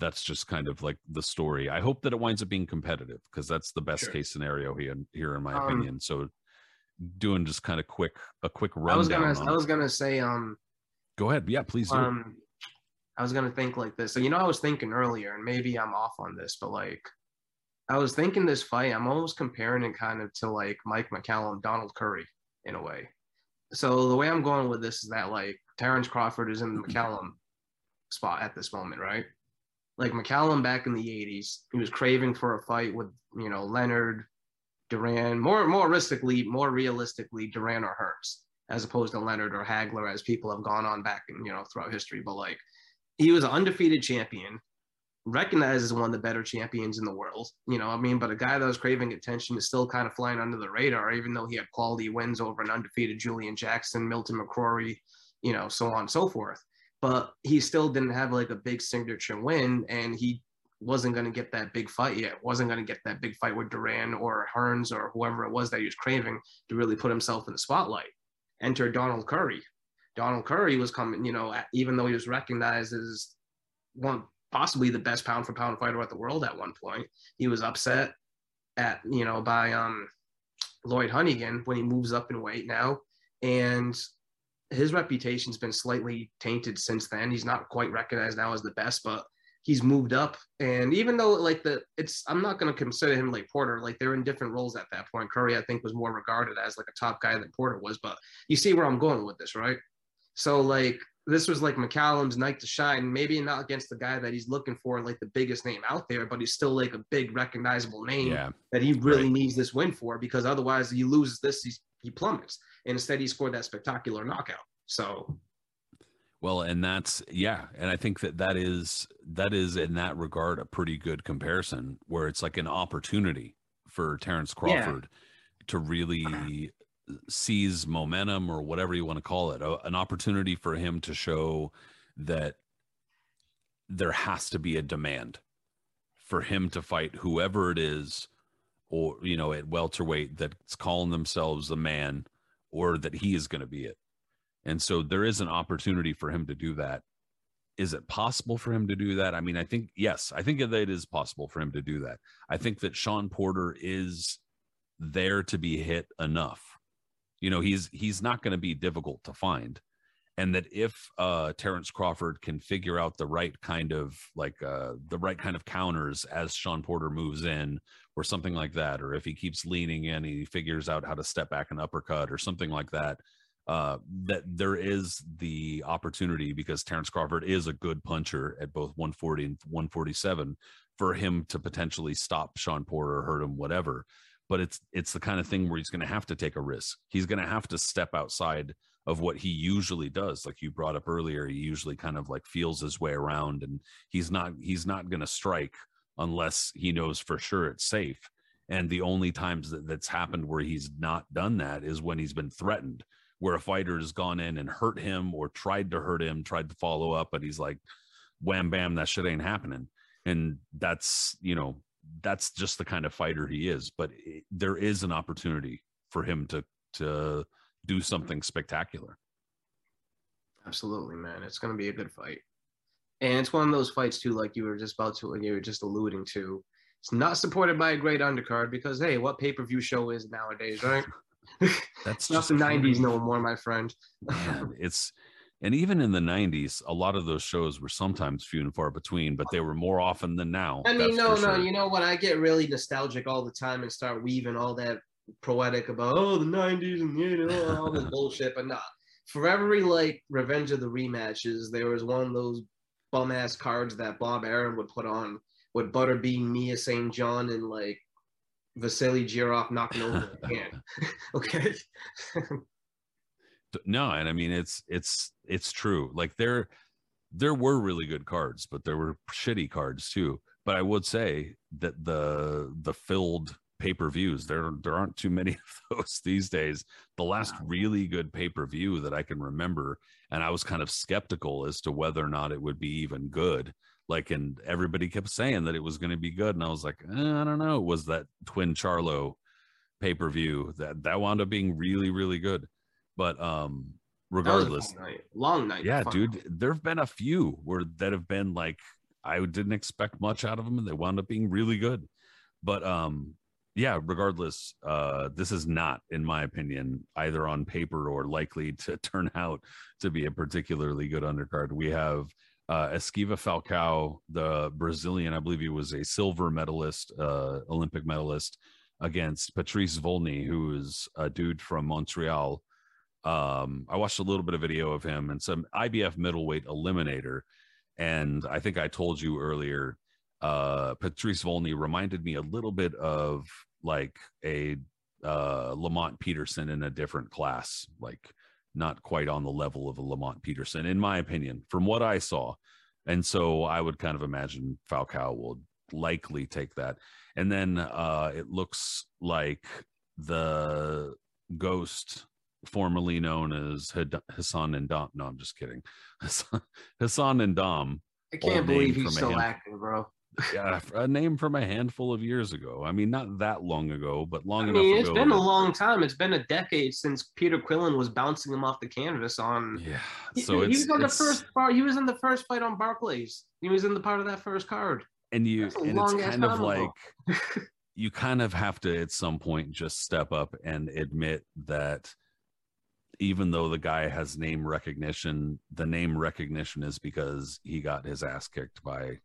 that's just kind of like the story. I hope that it winds up being competitive because that's the best sure. case scenario here, here in my um, opinion. So doing just kind of quick a quick run. I was gonna I was gonna say um go ahead. Yeah, please do. Um I was gonna think like this. So you know, I was thinking earlier, and maybe I'm off on this, but like I was thinking this fight, I'm almost comparing it kind of to like Mike McCallum, Donald Curry in a way. So the way I'm going with this is that like Terence Crawford is in the McCallum spot at this moment, right? Like McCallum back in the 80s, he was craving for a fight with, you know, Leonard, Duran, more more realistically, more realistically, Duran or Hearns, as opposed to Leonard or Hagler, as people have gone on back and you know throughout history. But like he was an undefeated champion, recognized as one of the better champions in the world. You know, I mean, but a guy that was craving attention is still kind of flying under the radar, even though he had quality wins over an undefeated Julian Jackson, Milton McCrory, you know, so on and so forth. But he still didn't have like a big signature win, and he wasn't going to get that big fight yet. wasn't going to get that big fight with Duran or Hearns or whoever it was that he was craving to really put himself in the spotlight. Enter Donald Curry, Donald Curry was coming, you know, even though he was recognized as one possibly the best pound for pound fighter at the world at one point, he was upset at, you know, by um Lloyd Honeyghan when he moves up in weight now. And his reputation's been slightly tainted since then. He's not quite recognized now as the best, but he's moved up. And even though like the it's I'm not gonna consider him like Porter, like they're in different roles at that point. Curry, I think, was more regarded as like a top guy than Porter was, but you see where I'm going with this, right? So like this was like McCallum's night to shine. Maybe not against the guy that he's looking for, like the biggest name out there, but he's still like a big recognizable name yeah. that he really right. needs this win for because otherwise he loses this, he's, he plummets. And instead he scored that spectacular knockout. So well, and that's yeah, and I think that that is that is in that regard a pretty good comparison where it's like an opportunity for Terence Crawford yeah. to really uh-huh. Sees momentum or whatever you want to call it, an opportunity for him to show that there has to be a demand for him to fight whoever it is or you know at welterweight that's calling themselves the man or that he is going to be it. And so there is an opportunity for him to do that. Is it possible for him to do that? I mean i think yes i think that it is possible for him to do that. I think that shawn porter is there to be hit enough you know, he's he's not going to be difficult to find. And that if uh, Terence Crawford can figure out the right kind of like uh, the right kind of counters as Shawn Porter moves in, or something like that, or if he keeps leaning in, he figures out how to step back and uppercut or something like that. Uh, that there is the opportunity because Terence Crawford is a good puncher at both 140 and 147 for him to potentially stop Shawn Porter, hurt him, whatever but it's it's the kind of thing where he's going to have to take a risk. He's going to have to step outside of what he usually does. Like you brought up earlier, he usually kind of like feels his way around, and he's not he's not going to strike unless he knows for sure it's safe. And the only times that that's happened where he's not done that is when he's been threatened, where a fighter has gone in and hurt him or tried to hurt him, tried to follow up, but he's like, wham bam, that shit ain't happening. And that's you know that's just the kind of fighter he is. But it, there is an opportunity for him to to do something spectacular. Absolutely, man. It's going to be a good fight, and it's one of those fights too, like you were just about to, and you were just alluding to. It's not supported by a great undercard because hey, what pay per view show is nowadays, right? That's not the '90s no more, my friend. man, it's and even in the 90s a lot of those shows were sometimes few and far between but they were more often than now I mean, no, no. sure. You know what? I get really nostalgic all the time and start weaving all that poetic about oh the '90s and you know all this bullshit. But not. for every like Revenge of the rematches, there was one of those bum ass cards that Bob Arum would put on with Butterbean, Mia St. John, and like Vasily Jirov knocking over a can. okay. no and i mean it's it's it's true. Like there there were really good cards but there were shitty cards too. But i would say that the the filled pay-per-views there there aren't too many of those these days. The last really good pay-per-view that i can remember and i was kind of skeptical as to whether or not it would be even good. Like and everybody kept saying that it was going to be good and i was like eh, i don't know. Was that twin charlo pay-per-view? That that wound up being really really good. But um That was a regardless fun night. long night. yeah Fun. dude there have been a few where that have been like i didn't expect much out of them and they wound up being really good but um yeah regardless uh this is not in my opinion either on paper or likely to turn out to be a particularly good undercard we have uh esquiva falcao the brazilian i believe he was a silver medalist uh olympic medalist against patrice volny who is a dude from montreal um i watched a little bit of video of him and some ibf middleweight eliminator and i think i told you earlier uh patrice volny reminded me a little bit of like a uh lamont peterson in a different class like not quite on the level of a lamont peterson in my opinion from what i saw. And so i would kind of imagine falcao will likely take that. And then uh it looks like the ghost formerly known as Hassan N'Dam. No, I'm just kidding. Hassan, N'Dam. I can't believe he's still hand- active, bro. Yeah, a name from a handful of years ago. I mean, not that long ago, but long I enough mean, it's ago. been a long time. It's been a decade since Peter Quillin was bouncing him off the canvas on. Yeah. So he it's, was on the first part. He was in the first fight on Barclays. He was in the part of that first card. and you and it's kind of like you kind of have to at some point just step up and admit that even though the guy has name recognition the name recognition is because he got his ass kicked by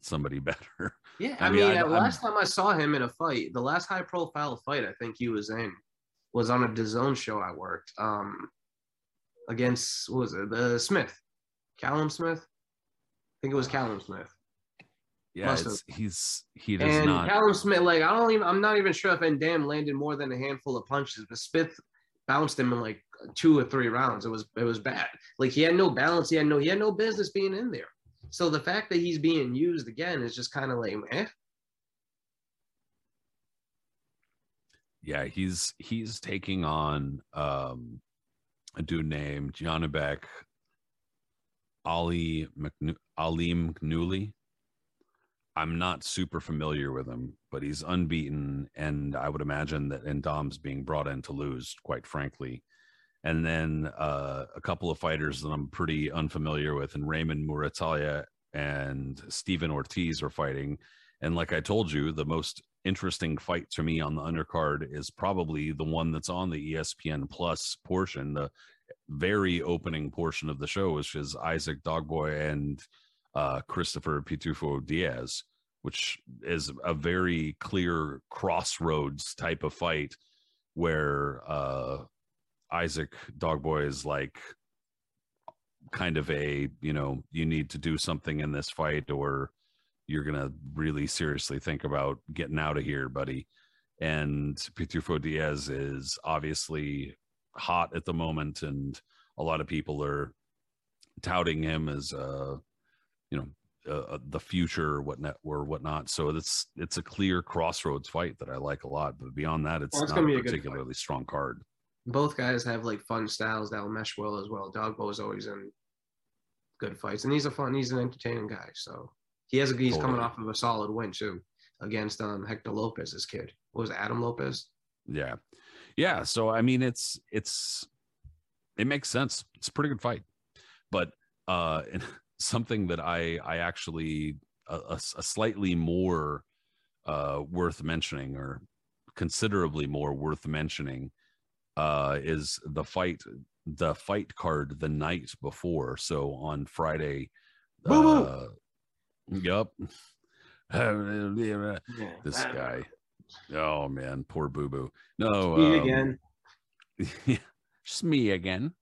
somebody better Yeah, I I, mean, mean, I- I'm- last time I saw him in a fight, the last high profile fight I think he was in was on a DAZN show I worked um against what was it the Smith, Callum Smith. I think it was Callum Smith. yeah he's he does and not Callum Smith, like I don't even, I'm not even sure if Van Dam landed more than a handful of punches, but Smith bounced him in like two or three rounds. It was it was bad. Like he had no balance. He had no he had no business being in there. So the fact that he's being used again is just kind of like, eh. yeah he's he's taking on um a dude named Janibek Ali McNu- Alimkhanuly. I'm not super familiar with him, but he's unbeaten, and I would imagine that N'Dam's being brought in to lose, quite frankly. And then uh, a couple of fighters that I'm pretty unfamiliar with, and Raymond Muratalla and Stephen Ortiz are fighting. And like I told you, the most interesting fight to me on the undercard is probably the one that's on the ESPN Plus portion, the very opening portion of the show, which is Isaac Dogboe and uh, Christopher Pitufo Diaz, which is a very clear crossroads type of fight where uh, Isaac Dogboe is like kind of a, you know, you need to do something in this fight or you're going to really seriously think about getting out of here, buddy. And Pitufo Diaz is obviously hot at the moment, and a lot of people are touting him as, uh, you know, uh, the future or whatnot or whatnot. So it's it's a clear crossroads fight that I like a lot. But beyond that, it's Well, it's not a be a particularly strong card. Both guys have like fun styles that will mesh well as well. Dogboe is always in good fights, and he's a fun, he's an entertaining guy. So he has a he's coming off of a solid win too against um Hector Lopez's kid. What was it, Adam Lopez? Yeah. Yeah. So I mean it's it's it makes sense. It's a pretty good fight. But uh and something that I I actually a, a, a slightly more uh worth mentioning or considerably more worth mentioning uh is the fight the fight card the night before. So on Friday, Boo-boo. uh, yep. This guy. Oh man, poor Boo Boo. No, Me um, again. yeah, just me again.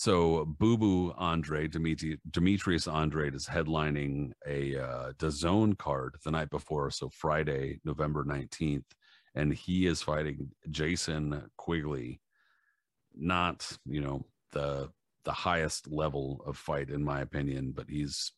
So Boo Boo Andrade Demetrius Andrade is headlining a uh, DAZN card the night before, so Friday, November nineteenth, and he is fighting Jason Quigley. Not you know the the highest level of fight in my opinion, but he's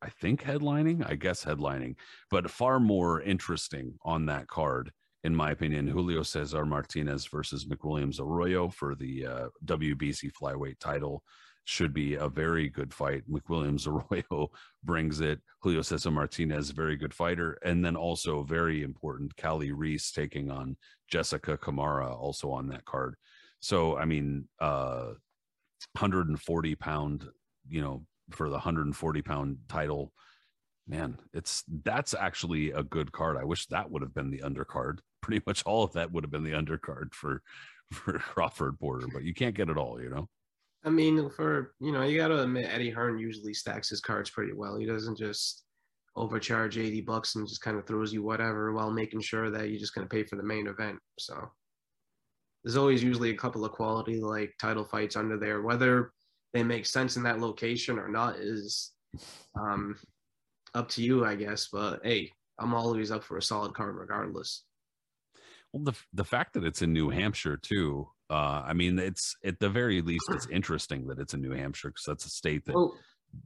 I think headlining, I guess headlining, but far more interesting on that card in my opinion, Julio Cesar Martinez versus McWilliams Arroyo for the uh, WBC flyweight title should be a very good fight. McWilliams Arroyo brings it. Julio Cesar Martinez, very good fighter. And then also very important, Kali Reis taking on Jessica Camara, also on that card. So, I mean, uh, 140 pound, you know, for the 140 pound title man it's that's actually a good card i wish that would have been the undercard pretty much all of that would have been the undercard for for crawford porter but you can't get it all you know I mean, for you know, you got to admit Eddie Hearn usually stacks his cards pretty well. He doesn't just overcharge 80 bucks and just kind of throws you whatever while making sure that you're just going to pay for the main event. So there's always usually a couple of quality like title fights under there. Whether they make sense in that location or not is um, up to you, I guess. But hey, I'm always up for a solid card regardless. Well the the fact that it's in new hampshire too uh i mean it's at the very least it's interesting that it's in new hampshire because that's a state that Well,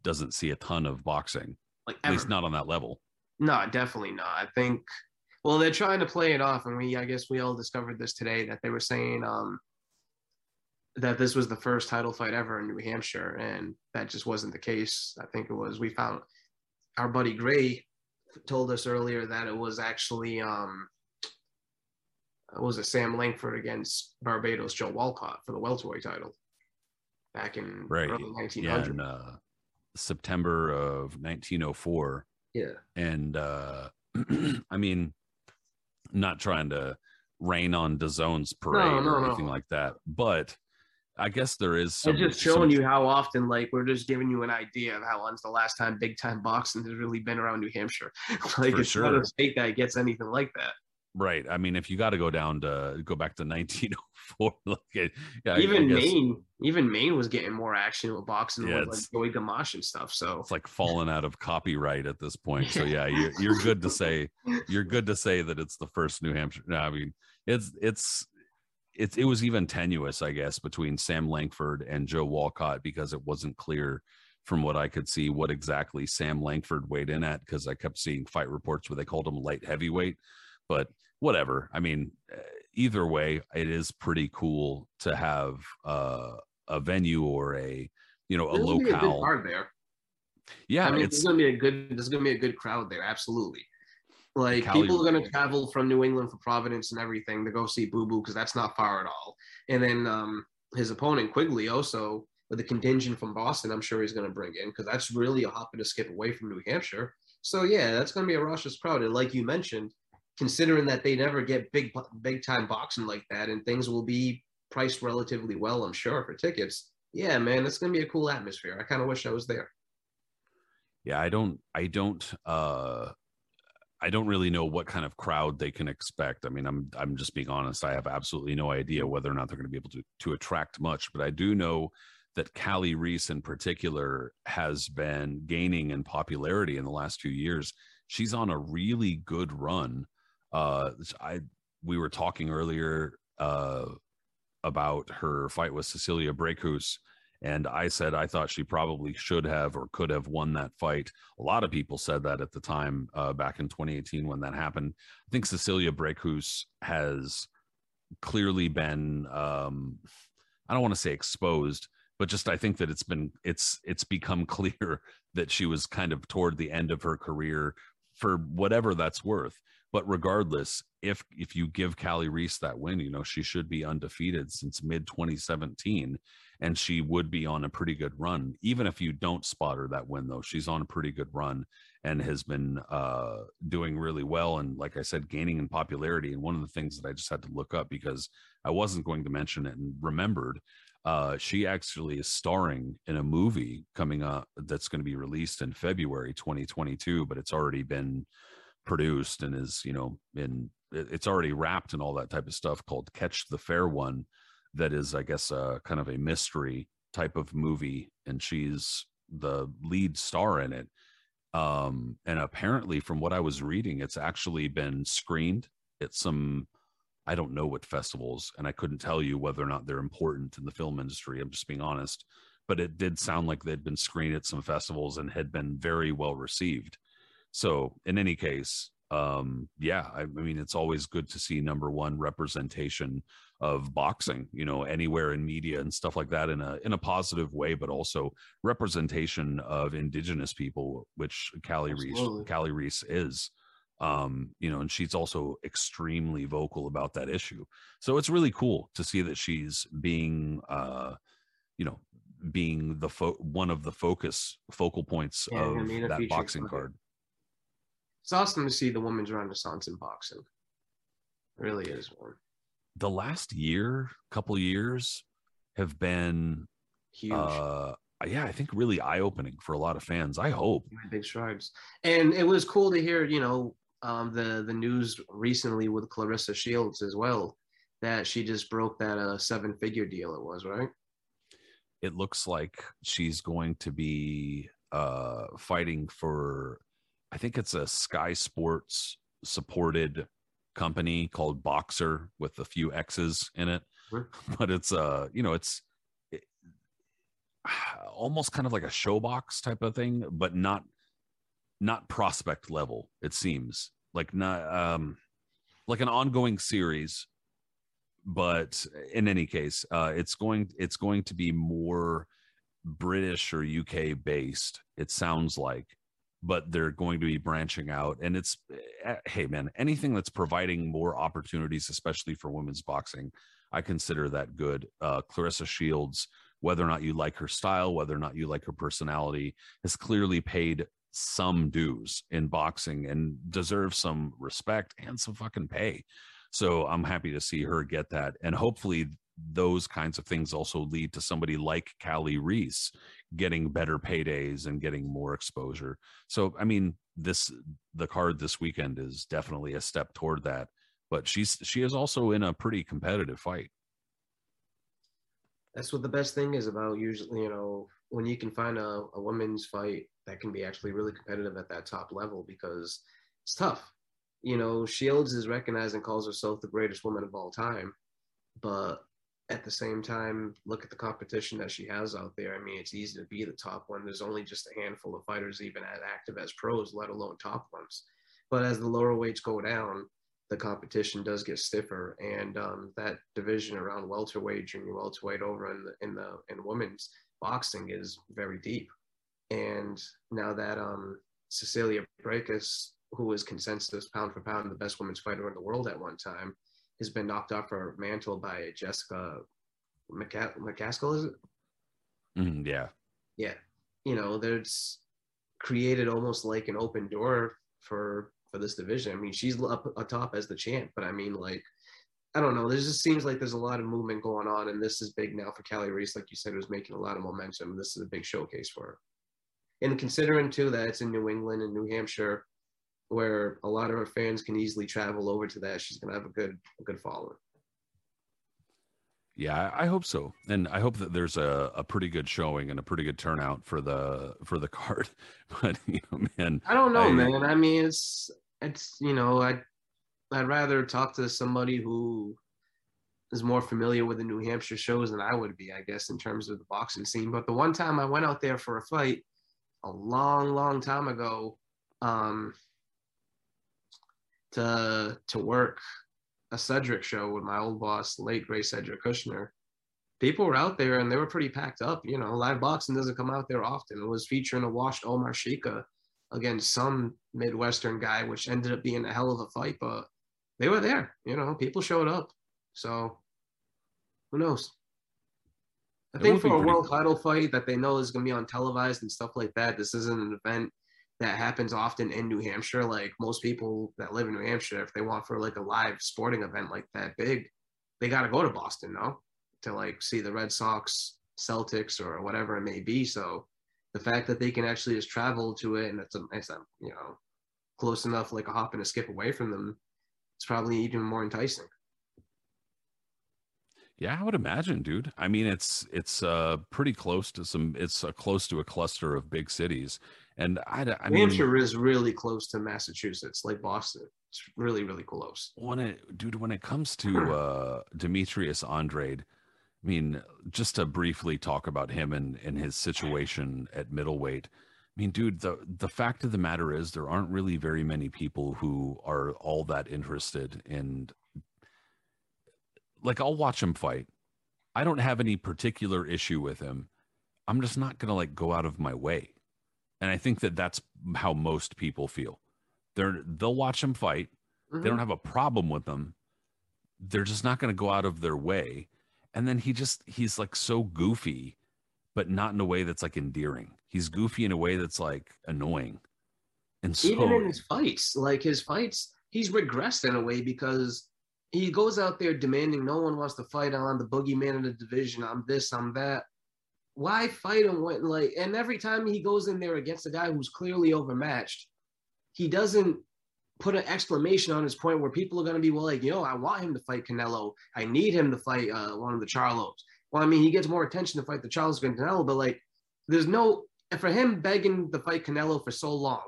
doesn't see a ton of boxing like at least not on that level No, definitely not. I think well, they're trying to play it off, and we I guess we all discovered this today that they were saying um that this was the first title fight ever in New Hampshire, and that just wasn't the case. I think it was we found our buddy Gray told us earlier that it was actually um was it Sam Langford against Barbados Joe Walcott for the welterweight title back in right early 1900s. yeah in uh september of 1904 yeah. and uh i mean not trying to rain on DAZN's parade No, no, or no. anything like that but i guess there is I'm some, just some- showing you how often, like, we're just giving you an idea of how when's the last time big time boxing has really been around New Hampshire. like, For it's not a state that gets anything like that. Right i mean if you got to go down to go back to 1904 like it- yeah, even guess Maine, even Maine was getting more action with boxing Yeah, with like Joey Gamache and stuff. So it's like falling out of copyright at this point so yeah you're, you're good to say you're good to say that it's the first new hampshire no i mean it's it's it's it was even tenuous i guess between sam langford and joe walcott because it wasn't clear from what i could see what exactly sam langford weighed in at because i kept seeing fight reports where they called him light heavyweight but whatever i mean uh, either way it is pretty cool to have uh, a venue or a you know a there's gonna be a good locale there. yeah I mean, it's there's gonna be a good, there's gonna be a good crowd there. Absolutely. Like Cali- people are gonna travel from New England for Providence and everything to go see Boo Boo because that's not far at all. And then um, his opponent Quigley also with a contingent from Boston, I'm sure he's gonna bring in because that's really a hop and a skip away from New Hampshire. So yeah, that's gonna be a raucous crowd. And like you mentioned, considering that they never get big big time boxing like that, and things will be priced relatively well, I'm sure for tickets. Yeah, man, it's gonna be a cool atmosphere. I kind of wish I was there. yeah i don't i don't uh i don't really know what kind of crowd they can expect i mean i'm i'm just being honest i have absolutely no idea whether or not they're going to be able to to attract much but i do know that Kali Reis in particular has been gaining in popularity in the last few years. She's on a really good run. Uh, I we were talking earlier uh, about her fight with Cecilia Braekhus, and I said I thought she probably should have or could have won that fight. A lot of people said that at the time uh, back in 2018 when that happened. I think Cecilia Braekhus has clearly been um, I don't want to say exposed, but just I think that it's been it's it's become clear that she was kind of toward the end of her career for whatever that's worth. But regardless, if if you give Kali Reis that win, you know she should be undefeated since mid 2017, and she would be on a pretty good run. Even if you don't spot her that win, though, she's on a pretty good run. and has been uh, doing really well and like i said gaining in popularity and one of the things that i just had to look up because i wasn't going to mention it and remembered uh, she actually is starring in a movie coming up that's going to be released in february 2022 but it's already been produced and is you know in it's already wrapped and all that type of stuff called catch the fair one that is i guess a kind of a mystery type of movie and she's the lead star in it. Um and apparently from what i was reading it's actually been screened at some i don't know what festivals and i couldn't tell you whether or not they're important in the film industry i'm just being honest but it did sound like they'd been screened at some festivals and had been very well received so in any case um yeah I, I mean it's always good to see number one representation of boxing you know anywhere in media and stuff like that in a in a positive way but also representation of indigenous people which kali reis kali reis is um you know and she's also extremely vocal about that issue. So it's really cool to see that she's being uh you know being the fo- one of the focus focal points yeah, of that boxing card it's awesome to see the women's renaissance in boxing it really is one the last year, couple years have been huge. Uh, yeah, I think really eye opening for a lot of fans. I hope big strides, and it was cool to hear. You know, um, the the news recently with Claressa Shields as well that she just broke that uh, seven figure deal. It was right. It looks like she's going to be uh, fighting for. I think it's a Sky Sports supported company called Boxxer with a few X's in it. Sure. But it's uh, you know, it's it, almost kind of like a ShoBox type of thing, but not not prospect level. It seems like not um like an ongoing series. But in any case, uh, it's going it's going to be more British or UK based. It sounds like but they're going to be branching out. And it's, eh, hey, man, anything that's providing more opportunities, especially for women's boxing, I consider that good. Uh, Claressa Shields, whether or not you like her style, whether or not you like her personality, has clearly paid some dues in boxing and deserves some respect and some fucking pay. So I'm happy to see her get that. And hopefully those kinds of things also lead to somebody like Kali Reis getting better paydays and getting more exposure. So, I mean, this the card this weekend is definitely a step toward that. But she's she is also in a pretty competitive fight. That's what the best thing is about usually, you know, when you can find a, a women's fight that can be actually really competitive at that top level because it's tough. You know, Shields is recognized and calls herself the greatest woman of all time, but at the same time, look at the competition that she has out there. I mean, it's easy to be the top one. There's only just a handful of fighters even as active as pros, let alone top ones. But as the lower weights go down, the competition does get stiffer, and um, that division around welterweight, junior welterweight, over in the in the in women's boxing is very deep. And now that um, Cecilia Braekhus, who was consensus pound for pound the best women's fighter in the world at one time, has been knocked off her mantle by Jessica McCa- McCaskill, is it? Mm, yeah. Yeah. You know, there's created almost like an open door for for this division. I mean, she's up atop as the champ, but I mean, like, I don't know. There just seems like there's a lot of movement going on, and this is big now for Kali Reis, like you said, was making a lot of momentum. This is a big showcase for her. And considering too that it's in New England and New Hampshire, where a lot of her fans can easily travel over to that. She's gonna have a good a good following. Yeah, I hope so, and I hope that there's a, a pretty good showing and a pretty good turnout for the for the card. But you know, man, I don't know, I, man. I mean, it's it's you know, I I'd, I'd rather talk to somebody who is more familiar with the New Hampshire shows than I would be, I guess, in terms of the boxing scene. But the one time I went out there for a fight, a long, long time ago, um, to to work a Cedric show with my old boss, late great Cedric Kushner. People were out there and they were pretty packed up. You know, live boxing doesn't come out there often. It was featuring a washed Omar Sheika against some Midwestern guy, which ended up being a hell of a fight, but they were there. You know, people showed up. So who knows? I it think for a world title fight that they know is going to be on televised and stuff like that, this isn't an event that happens often in New Hampshire. Like most people that live in New Hampshire, if they want for like a live sporting event like that big, they got to go to Boston, no, to like see the Red Sox, Celtics, or whatever it may be. So the fact that they can actually just travel to it and it's a, it's a you know close enough, like a hop and a skip away from them, it's probably even more enticing. Yeah, I would imagine, dude. I mean, it's it's uh pretty close to some. It's uh, close to a cluster of big cities, and I, I mean, Hampshire is really close to Massachusetts, like Boston. It's really, really close. when it, dude, when it comes to uh Demetrius Andrade, I mean, just to briefly talk about him and and his situation at middleweight. I mean, dude, the the fact of the matter is there aren't really very many people who are all that interested in like I'll watch him fight. I don't have any particular issue with him. I'm just not going to like go out of my way. And I think that that's how most people feel. They're they'll watch him fight. They mm-hmm. don't have a problem with them. They're just not going to go out of their way. And then he just he's like so goofy, but not in a way that's like endearing. He's goofy in a way that's like annoying. And so even in his fights, like his fights, he's regressed in a way because he goes out there demanding no one wants to fight on the boogeyman of the division. I'm this, I'm that. Why fight him when like and every time he goes in there against a guy who's clearly overmatched, he doesn't put an exclamation on his point where people are gonna be well like, yo, I want him to fight Canelo. I need him to fight uh, one of the Charlos. Well, I mean, he gets more attention to fight the Charlos than Canelo, but like there's no for him begging to fight Canelo for so long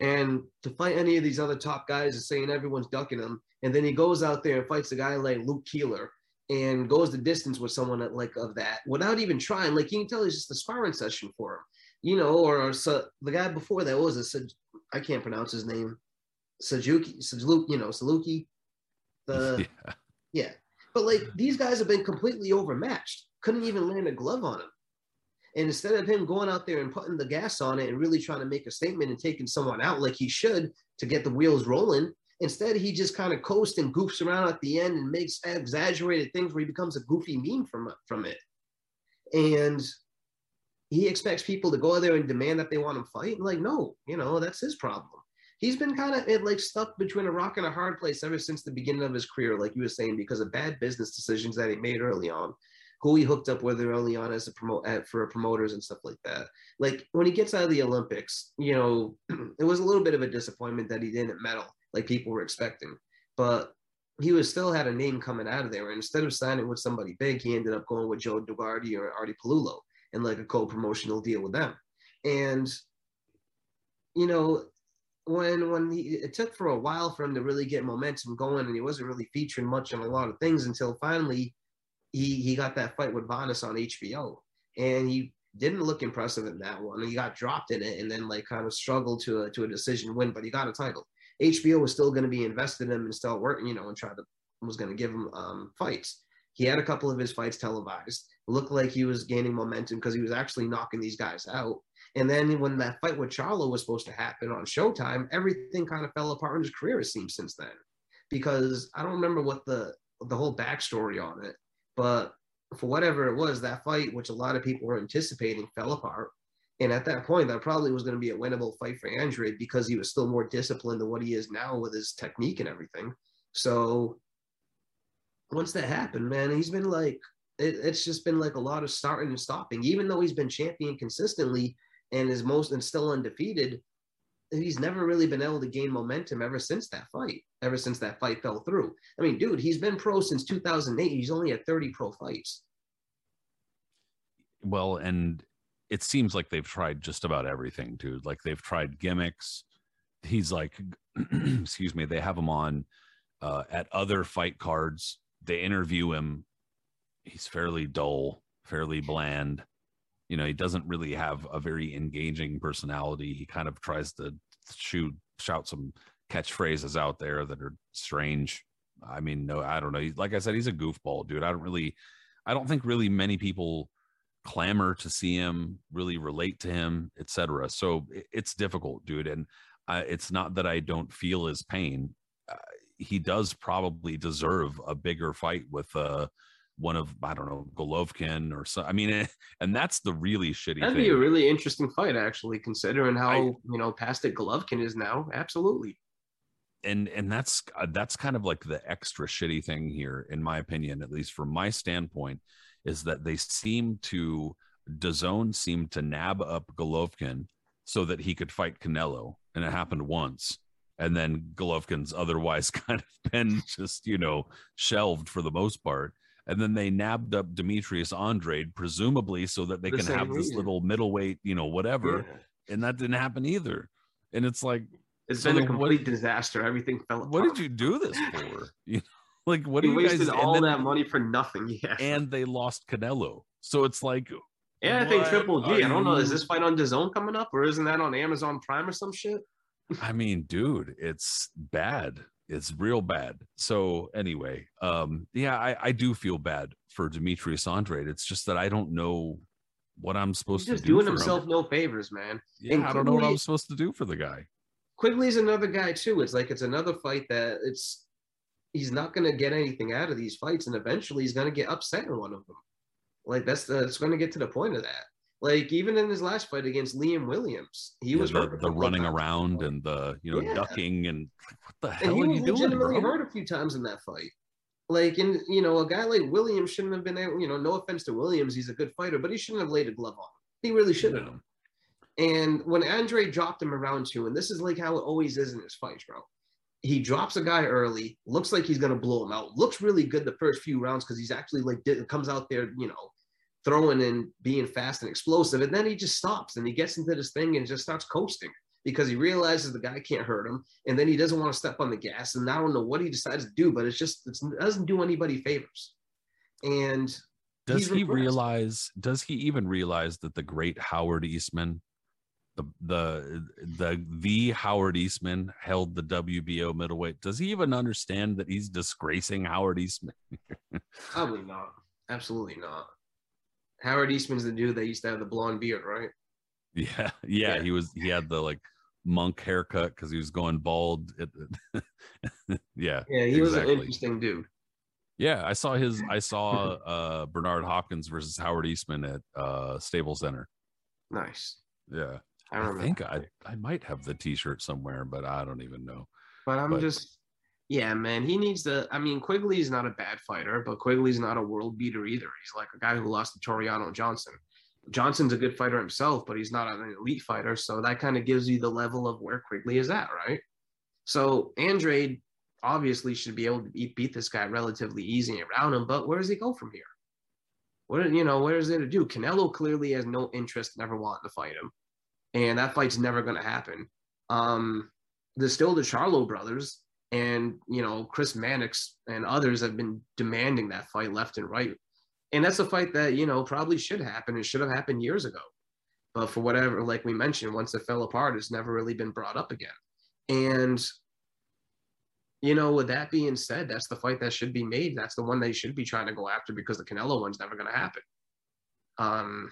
and to fight any of these other top guys is saying everyone's ducking him. And then he goes out there and fights a guy like Luke Keeler and goes the distance with someone that, like of that without even trying. Like you can tell, it's just a sparring session for him, you know. Or, or so, the guy before that was it? I can't pronounce his name. Sajuki, Sajuki, you know, Saluki. The yeah. yeah, but like these guys have been completely overmatched. Couldn't even land a glove on him. And instead of him going out there and putting the gas on it and really trying to make a statement and taking someone out like he should to get the wheels rolling, instead he just kind of coasts and goofs around at the end and makes exaggerated things where he becomes a goofy meme from from it. And he expects people to go there and demand that they want him fight. Like, no, you know, that's his problem. He's been kind of like stuck between a rock and a hard place ever since the beginning of his career, like you were saying, because of bad business decisions that he made early on who he hooked up with early on as a promote for promoters and stuff like that. Like when he gets out of the Olympics, you know, it was a little bit of a disappointment that he didn't medal like people were expecting, but he was still had a name coming out of there. And instead of signing with somebody big, he ended up going with Joe DeGuardia or Artie Pelullo and like a co-promotional deal with them. And you know, when when he, it took for a while for him to really get momentum going, and he wasn't really featuring much on a lot of things until finally he he got that fight with Vanes on HBO, and he didn't look impressive in that one. He got dropped in it, and then like kind of struggled to a to a decision win, but he got a title. HBO was still going to be invested in him and still working, you know, and try to was going to give him um, fights. He had a couple of his fights televised. Looked like he was gaining momentum because he was actually knocking these guys out. And then when that fight with Charlo was supposed to happen on Showtime, everything kind of fell apart in his career. It seems since then, because I don't remember what the the whole backstory on it, but for whatever it was, that fight, which a lot of people were anticipating, fell apart. And at that point, that probably was going to be a winnable fight for Andrade because he was still more disciplined than what he is now with his technique and everything. So once that happened, man, he's been like, it, it's just been like a lot of starting and stopping. Even though he's been champion consistently and is most and still undefeated, he's never really been able to gain momentum ever since that fight, ever since that fight fell through. I mean, dude, he's been pro since 2008. He's only had 30 pro fights. well, and it seems like they've tried just about everything, dude. Like they've tried gimmicks. He's like, excuse me, they have him on uh, at other fight cards. They interview him. He's fairly dull, fairly bland. You know, he doesn't really have a very engaging personality. He kind of tries to shoot, shout some catchphrases out there that are strange. I mean, no, I don't know. Like I said, he's a goofball, dude. I don't really, I don't think really many people clamor to see him, really relate to him, etc. So it's difficult, dude. And uh, it's not that I don't feel his pain. Uh, he does probably deserve a bigger fight with uh one of I don't know Golovkin or so. I mean, eh, and that's the really shitty. That'd thing. be a really interesting fight, actually, considering how I- you know past it Golovkin is now. Absolutely. and and that's uh, that's kind of like the extra shitty thing here in my opinion at least from my standpoint is that they seem to DAZN seemed to nab up Golovkin so that he could fight Canelo and it happened once and then Golovkin's otherwise kind of been just you know shelved for the most part and then they nabbed up Demetrius Andrade presumably so that they The can have this little middleweight you know whatever Yeah. and that didn't happen either and it's like It's So been a then what- complete disaster. Everything fell apart. what did you do this for? You know, like what We do you wasted and all then- that money for nothing. Yeah. and they lost Canelo, so it's like, yeah, I think Triple G. I don't know. Is this fight on DAZN coming up, or isn't that on Amazon Prime or some shit? I mean, dude, it's bad. It's real bad. So anyway, um, yeah, I, I do feel bad for Demetrius Andre. It's just that I don't know what I'm He's supposed just to do He's doing himself him. no favors, man. Yeah, I don't know what I'm supposed to do for the guy. Quigley's another guy too. It's like it's another fight that it's he's not going to get anything out of these fights, and eventually he's going to get upset in one of them. Like that's the, it's going to get to the point of that. Like even in his last fight against Liam Williams, he Yeah, was the, the running times. around and the you know Yeah. ducking and what the and hell he are you doing, legitimately hurt a few times in that fight. Like, in you know, a guy like Williams shouldn't have been able. You know, no offense to Williams, he's a good fighter, but he shouldn't have laid a glove on. him. He really shouldn't have. And when Andre dropped him around two, and this is like how it always is in his fights, bro. He drops a guy early, looks like he's gonna blow him out. Looks really good the first few rounds because he's actually like comes out there, you know, throwing and being fast and explosive, and then he just stops and he gets into this thing and just starts coasting because he realizes the guy can't hurt him, and then he doesn't want to step on the gas, and I don't know what he decides to do, but it's just it's, it doesn't do anybody favors. And does he realize does he even realize that the great howard eastman the the the the howard eastman held the wbo middleweight does he even understand that he's disgracing howard eastman Probably not. Absolutely not. Howard Eastman's the dude that used to have the blonde beard, right? yeah yeah, Yeah. he was he had the like monk haircut because he was going bald yeah Yeah, he was an interesting dude. yeah i saw his i saw uh bernard hopkins versus howard eastman at uh Staples Center Nice. yeah I i, think i i might have the t-shirt somewhere but i don't even know But I'm but- just, yeah, man. He needs to. I mean, Quigley's not a bad fighter, but Quigley's not a world beater either. He's like a guy who lost to Tureano Johnson. Johnson's a good fighter himself, but he's not an elite fighter. So that kind of gives you the level of where Quigley is at, right? So Andrade obviously should be able to beat, beat this guy relatively easy around him, but where does he go from here? What you know, where is there to do? Canelo clearly has no interest in ever wanting to fight him, and that fight's never going to happen. Um, there's still the Charlo brothers, and you know Chris Mannix and others have been demanding that fight left and right, and that's a fight that you know probably should happen. It should have happened years ago, but for whatever, like we mentioned, once it fell apart, it's never really been brought up again. And you know, with that being said, that's the fight that should be made. That's the one they should be trying to go after because the Canelo one's never going to happen. Um,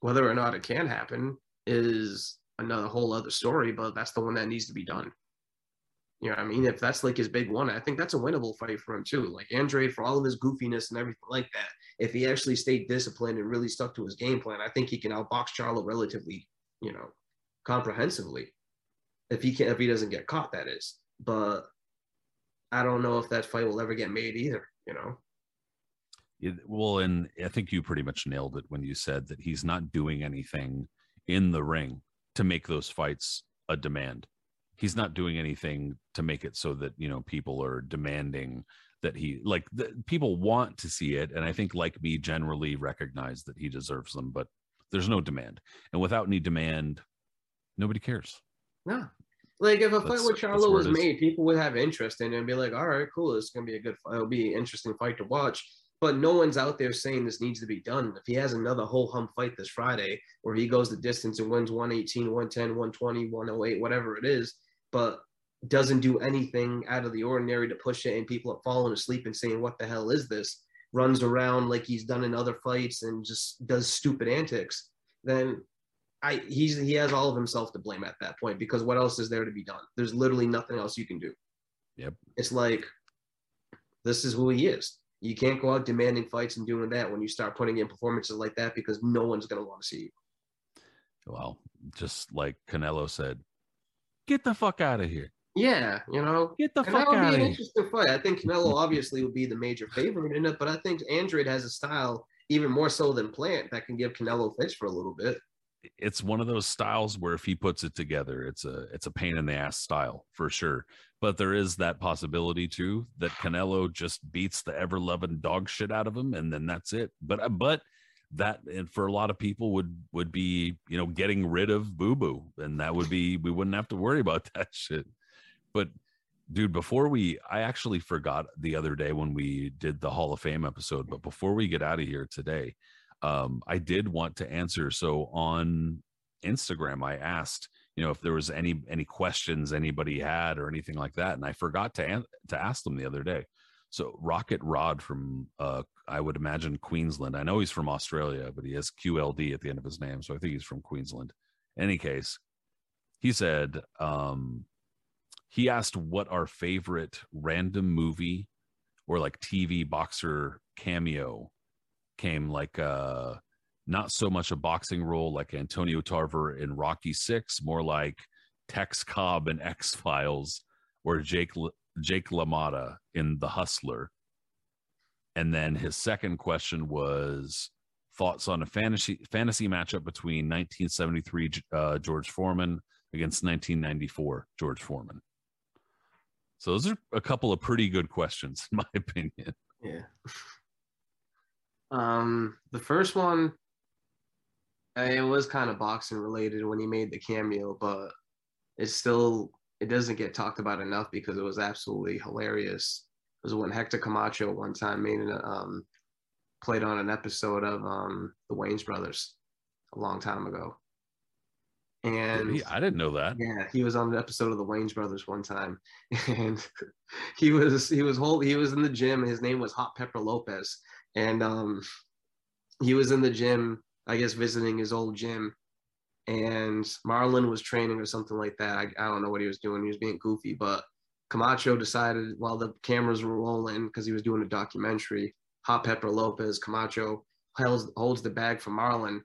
whether or not it can happen is another whole other story, but that's the one that needs to be done. You know I mean? If that's like his big one, I think that's a winnable fight for him too. Like Andrade, for all of his goofiness and everything like that, if he actually stayed disciplined and really stuck to his game plan, I think he can outbox Charlo relatively, you know, comprehensively. If he can, if he doesn't get caught, that is. But I don't know if that fight will ever get made either. You know? It, well, and I think you pretty much nailed it when you said that he's not doing anything in the ring to make those fights a demand. He's not doing anything to make it so that you know people are demanding that he like the, people want to see it, and I think like me generally recognize that he deserves them, but there's no demand, and without any demand, nobody cares. No. Like if a fight That's- with that's Charlo was made, people would have interest in it and be like, all right, cool, it's gonna be a good fight. It'll be an interesting fight to watch. But no one's out there saying this needs to be done. If he has another whole hump fight this Friday where he goes the distance and wins 118, 110, 120, 108, whatever it is, but doesn't do anything out of the ordinary to push it and people are falling asleep and saying, What the hell is this? Runs around like he's done in other fights and just does stupid antics, then I he's he has all of himself to blame at that point because what else is there to be done? There's literally nothing else you can do. Yep. It's like this is who he is. You can't go out demanding fights and doing that when you start putting in performances like that because no one's gonna want to see you. Well, just like Canelo said, get the fuck out of here. Yeah, you know, Get the fuck out be of here. interesting fight. I think Canelo obviously would be the major favorite in it, but I think Andrade has a style even more so than Plant that can give Canelo fits for a little bit. It's one of those styles where if he puts it together, it's a it's a pain in the ass style for sure. But there is that possibility too that Canelo just beats the ever loving dog shit out of him, and then that's it. But uh, but that and for a lot of people would would be you know getting rid of Boo Boo, and that would be we wouldn't have to worry about that shit. But dude, before we, I actually forgot the other day when we did the Hall of Fame episode. But before we get out of here today, um, I did want to answer. So on Instagram, I asked, you know, if there was any any questions anybody had or anything like that, and I forgot to an- to ask them the other day. So Rocket Rod from, uh, I would imagine Queensland. I know he's from Australia, but he has QLD at the end of his name, so I think he's from Queensland. in Any case, he said um, he asked what our favorite random movie or like TV boxer cameo came like uh not so much a boxing role like Antonio Tarver in Rocky 6 more like Tex Cobb in X-Files or Jake Jake LaMotta in The Hustler and then his second question was thoughts on a fantasy fantasy matchup between 1973 uh, George Foreman against 1994 George Foreman so those are a couple of pretty good questions, in my opinion. Yeah. Um, the first one, it was kind of boxing related when he made the cameo, but it's still it doesn't get talked about enough because it was absolutely hilarious. It was when Hector Camacho one time made an um played on an episode of um the Wayans Brothers a long time ago. And Really? I didn't know that. yeah, he was on an episode of the Wayans Brothers one time, and he was he was whole he was in the gym. His name was Hot Pepper Lopez, and um, he was in the gym, I guess, visiting his old gym, and Marlon was training or something like that. I, I don't know what he was doing. He was being goofy, but Camacho decided while the cameras were rolling because he was doing a documentary. Hot Pepper Lopez Camacho holds holds the bag for Marlon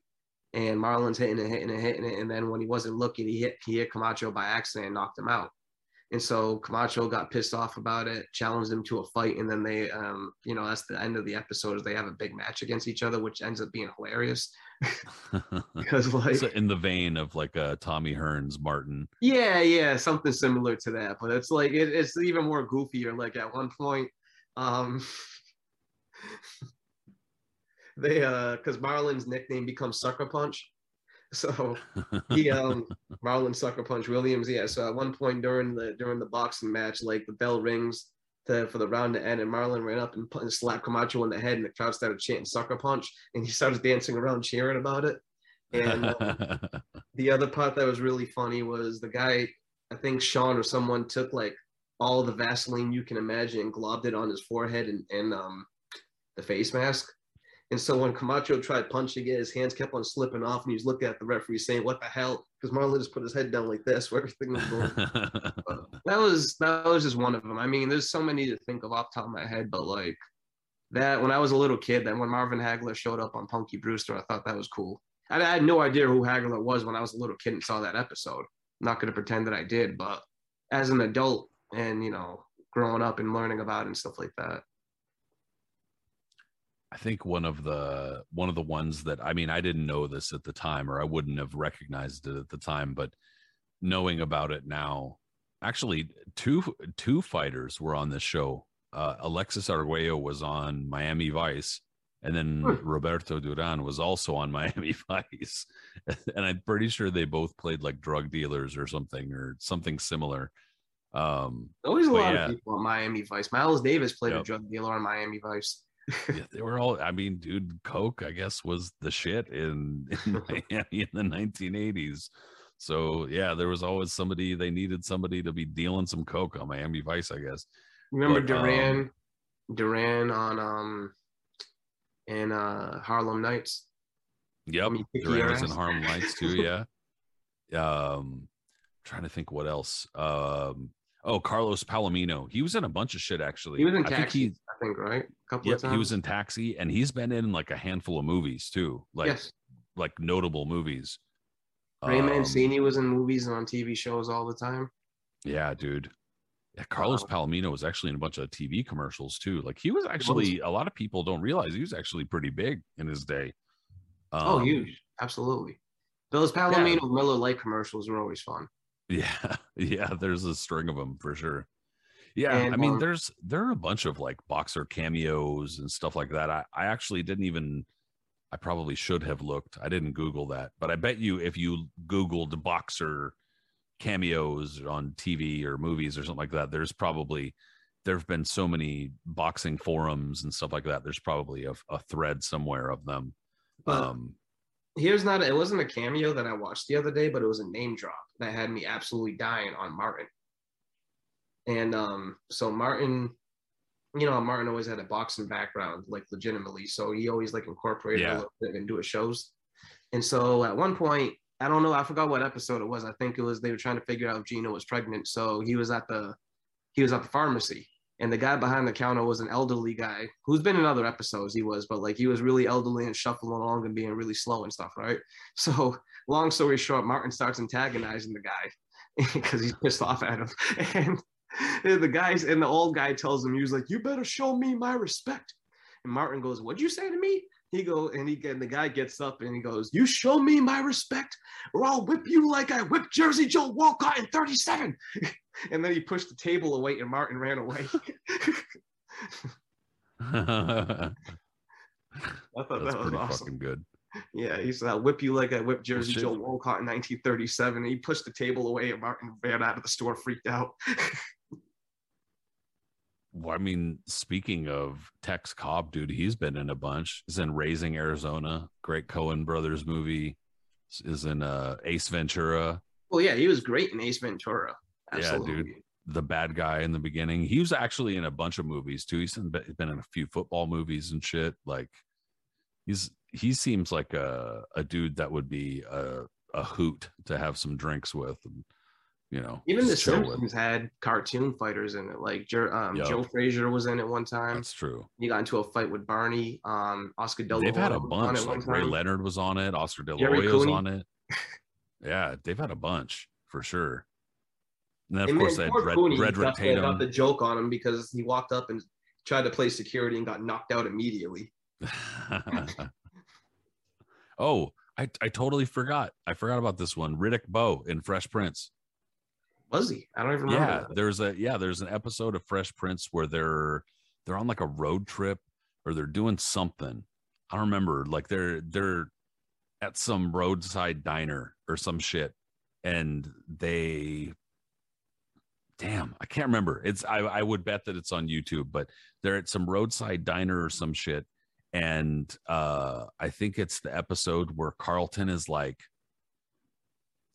and Marlon's hitting it, hitting it, hitting it, and then when he wasn't looking, he hit he hit Camacho by accident and knocked him out. And so Camacho got pissed off about it, challenged him to a fight, and then they, um, you know, that's the end of the episode. Is they have a big match against each other, which ends up being hilarious because, like, so in the vein of like uh, Tommy Hearns, Martin. yeah, yeah, something similar to that. But it's like it, it's even more goofier. Like at one point, um, they uh, because Marlon's nickname becomes Sucker Punch, so he um Marlon Sucker Punch Williams. Yeah. So at one point during the during the boxing match, like the bell rings to, for the round to end, and Marlon ran up and, and slapped Camacho in the head, and the crowd started chanting Sucker Punch, and he started dancing around cheering about it. And um, the other part that was really funny was the guy, I think Sean or someone took like all the Vaseline you can imagine and globbed it on his forehead and, and um the face mask. And so when Camacho tried punching it, his hands kept on slipping off, and he was looking at the referee saying, "What the hell?" Because Marlon just put his head down like this, where everything was going. That was that was just one of them. I mean, there's so many to think of off the top of my head, but like that when I was a little kid, then when Marvin Hagler showed up on Punky Brewster, I thought that was cool. I, I had no idea who Hagler was when I was a little kid and saw that episode. I'm not going to pretend that I did, but as an adult and you know, growing up and learning about it and stuff like that. I think one of the one of the ones that I mean I didn't know this at the time or I wouldn't have recognized it at the time, but knowing about it now, actually two two fighters were on this show. Uh, Alexis Arguello was on Miami Vice, and then Hmm. Roberto Duran was also on Miami Vice, and I'm pretty sure they both played like drug dealers or something or something similar. Um, Always a lot yeah. of people on Miami Vice. Miles Davis played a drug dealer on Miami Vice. Yeah, they were all i mean dude coke i guess was the shit in, in miami in the 1980s so yeah there was always somebody they needed somebody to be dealing some coke on miami vice i guess Remember But, um, Duran? Duran on um in uh Harlem Nights. yep Duran was in harlem nights too yeah um trying to think what else um oh carlos palomino he was in a bunch of shit actually He was in I think Taxi. he I think, right? A couple Yep, of times. he was in Taxi, and he's been in like a handful of movies too, like yes. like notable movies. Ray Um, Mancini was in movies and on TV shows all the time. Yeah, dude. Yeah, Carlos Wow. Palomino was actually in a bunch of TV commercials too. Like he was actually a lot of people don't realize he was actually pretty big in his day. oh, Um, huge. Absolutely. Those Palomino Miller Lite commercials were always fun. Yeah, yeah. There's a string of them for sure. Yeah, And, I mean, um, there's there are a bunch of like boxer cameos and stuff like that. I I actually didn't even. I probably should have looked. I didn't Google that, but I bet you if you Googled boxer cameos on TV or movies or something like that, there's probably there have been so many boxing forums and stuff like that. There's probably a, a thread somewhere of them. But um, here's not it wasn't a cameo that I watched the other day, but it was a name drop that had me absolutely dying on Martin. And um, so Martin, you know, Martin always had a boxing background, like legitimately. So he always like incorporated Yeah. a little bit into his shows. And so at one point, I don't know, I forgot what episode it was. I think it was they were trying to figure out if Gina was pregnant. So he was at the he was at the pharmacy. And the guy behind the counter was an elderly guy who's been in other episodes. He was, but like he was really elderly and shuffling along and being really slow and stuff, right? So, long story short, Martin starts antagonizing the guy because he's pissed off at him. And the guys and the old guy tells him, he's like, "You better show me my respect." And Martin goes, "What'd you say to me?" He go and he and the guy gets up and he goes, "You show me my respect, or I'll whip you like I whipped Jersey Joe Walcott in '37." and then he pushed the table away and Martin ran away. I thought that's that was pretty awesome. fucking good. Yeah, he said, I'll whip you like I whipped Jersey. Joe Walcott in 1937. And he pushed the table away and Martin ran out of the store freaked out. Well, I mean, speaking of Tex Cobb, dude, he's been in a bunch. He's in Raising Arizona, great Coen brothers movie. Is in uh, Ace Ventura, well, yeah, he was great in Ace Ventura. Yeah, dude. the bad guy in the beginning. He was actually in a bunch of movies too. He's been in a few football movies and shit. Like, he's he seems like a a dude that would be a a hoot to have some drinks with, and you know, Even The chill with. Simpsons had cartoon fighters in it. Like um, Yup. Joe Frazier was in it one time. That's true. He got into a fight with Barney. Um, Oscar De La They've had a Hoya was on bunch. Like Ray time. Leonard was on it. Oscar De La Hoya was on it. Yeah, they've had a bunch for sure. And then of And course then they had poor Red, Cooney Redrick got, Tatum. the joke on him because he walked up and tried to play security and got knocked out immediately. oh, I, I totally forgot. I forgot about this one. Riddick Bowe in Fresh Prince. Was he? I don't even remember. Yeah, that. there's a yeah, there's an episode of Fresh Prince where they're they're on like a road trip or they're doing something. I don't remember. Like they're they're at some roadside diner or some shit, and they damn, I can't remember. It's I I would bet that it's on YouTube, but they're at some roadside diner or some shit. And uh I think it's the episode where Carlton is like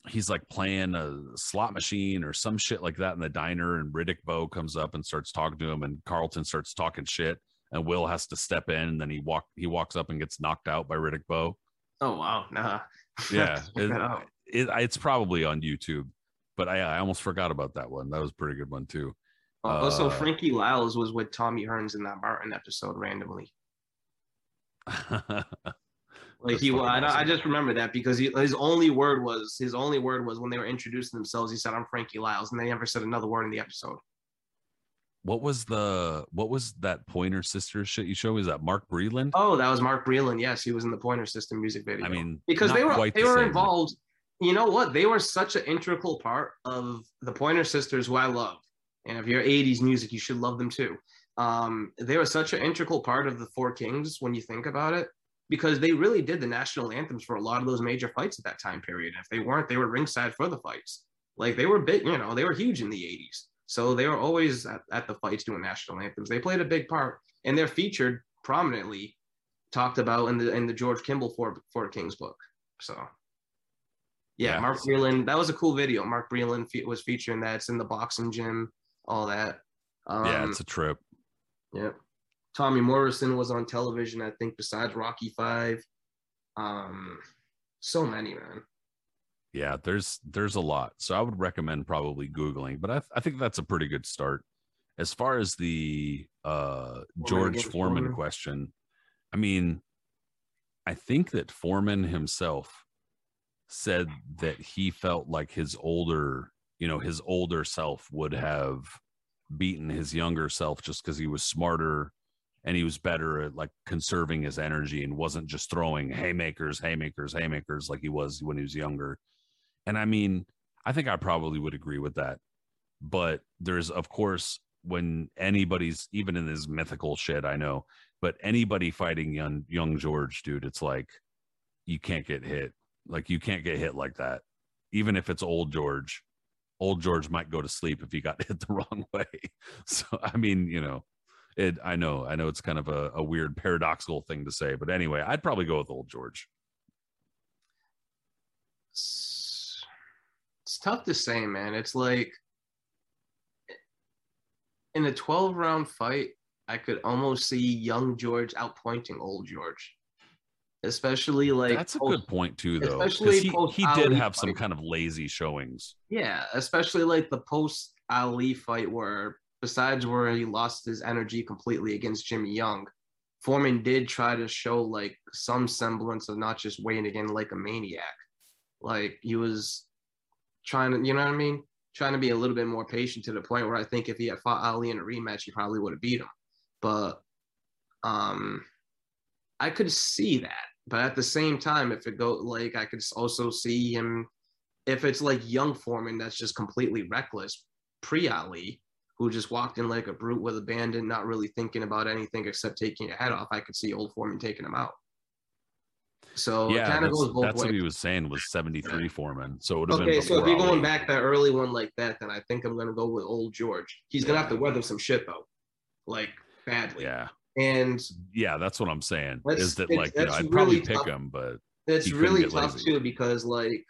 he's like playing a slot machine or some shit like that in the diner, and Riddick Bowe comes up and starts talking to him, and Carlton starts talking shit, and Will has to step in, and then he walk he walks up and gets knocked out by Riddick Bowe. Oh wow, nah. Yeah, it- It, it's probably on YouTube, but I, I almost forgot about that one. That was a pretty good one too. Also, uh, Frankie Liles was with Tommy Hearns in that Martin episode randomly. Like he, I, I just remember that because he, his only word was his only word was when they were introducing themselves. He said, "I'm Frankie Liles," and they never said another word in the episode. what was the what was that Pointer Sisters shit you showed? Was that Mark Breland? Oh, that was Mark Breland. Yes, he was in the Pointer Sisters music video. I mean, because they were they the were same. involved. You know what? They were such an integral part of the Pointer Sisters, who I love. And if you're '80s music, you should love them too. Um, they were such an integral part of the Four Kings when you think about it, because they really did the national anthems for a lot of those major fights at that time period. If they weren't, they were ringside for the fights. Like they were big, you know, they were huge in the '80s. So they were always at, at the fights doing national anthems. They played a big part, and they're featured prominently, talked about in the in the George Kimball Four Four Kings book. So, yeah, Yeah. Mark Breland. That was a cool video. Mark Breland fe- was featuring that. It's in the boxing gym, all that. Um, yeah, it's a trip. Yeah. Tommy Morrison was on television, I think, besides Rocky Five. Um, so many, man. yeah there's there's a lot so i would recommend probably googling but i, I think that's a pretty good start as far as the uh George Foreman, Foreman? question, I mean, I think that Foreman himself said that he felt like his older, you know, his older self would have beaten his younger self just because he was smarter and he was better at like conserving his energy and wasn't just throwing haymakers, haymakers, haymakers like he was when he was younger. And I mean, I think I probably would agree with that. But there's, of course, when anybody's even in this mythical shit, I know, but anybody fighting young young George, dude, it's like you can't get hit. Like you can't get hit like that. Even if it's old George, old George might go to sleep if he got hit the wrong way. So I mean, you know, it I know, I know it's kind of a, a weird paradoxical thing to say, but anyway, I'd probably go with old George. It's, it's tough to say, man. It's like in a 12 round fight, I could almost see young George outpointing old George. Especially like That's a post- good point too, though. especially he, he did have some fight. kind of lazy showings. Yeah, especially like the post Ali fight where besides where he lost his energy completely against Jimmy Young, Foreman did try to show like some semblance of not just weighing again like a maniac. Like he was trying to, you know what I mean? Trying to be a little bit more patient to the point where I think if he had fought Ali in a rematch, he probably would have beat him. But um I could see that. But at the same time, if it go like I could also see him if it's like young Foreman that's just completely reckless, pre Ali, who just walked in like a brute with abandon, not really thinking about anything except taking your head off, I could see old Foreman taking him out. So yeah, kind of that's, goes both that's what he was saying was 73 Foreman. So it would have Okay, been so if you're going Ali. back that early one like that, then I think I'm gonna go with old George. He's gonna have to weather some shit though, like badly. Yeah. And Yeah, that's what I'm saying. Is that like you know, I'd probably really pick tough. him, but it's really tough lazy. too because like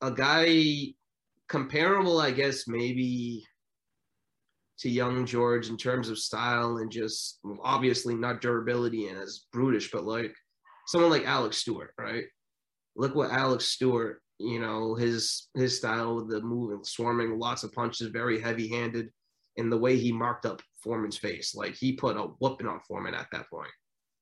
a guy comparable, I guess maybe to young George in terms of style and just obviously not durability and as brutish, but like someone like Alex Stewart, right? Look what Alex Stewart, you know, his his style with the moving, swarming, lots of punches, very heavy handed, and the way he marked up Foreman's face, like he put a whooping on Foreman at that point.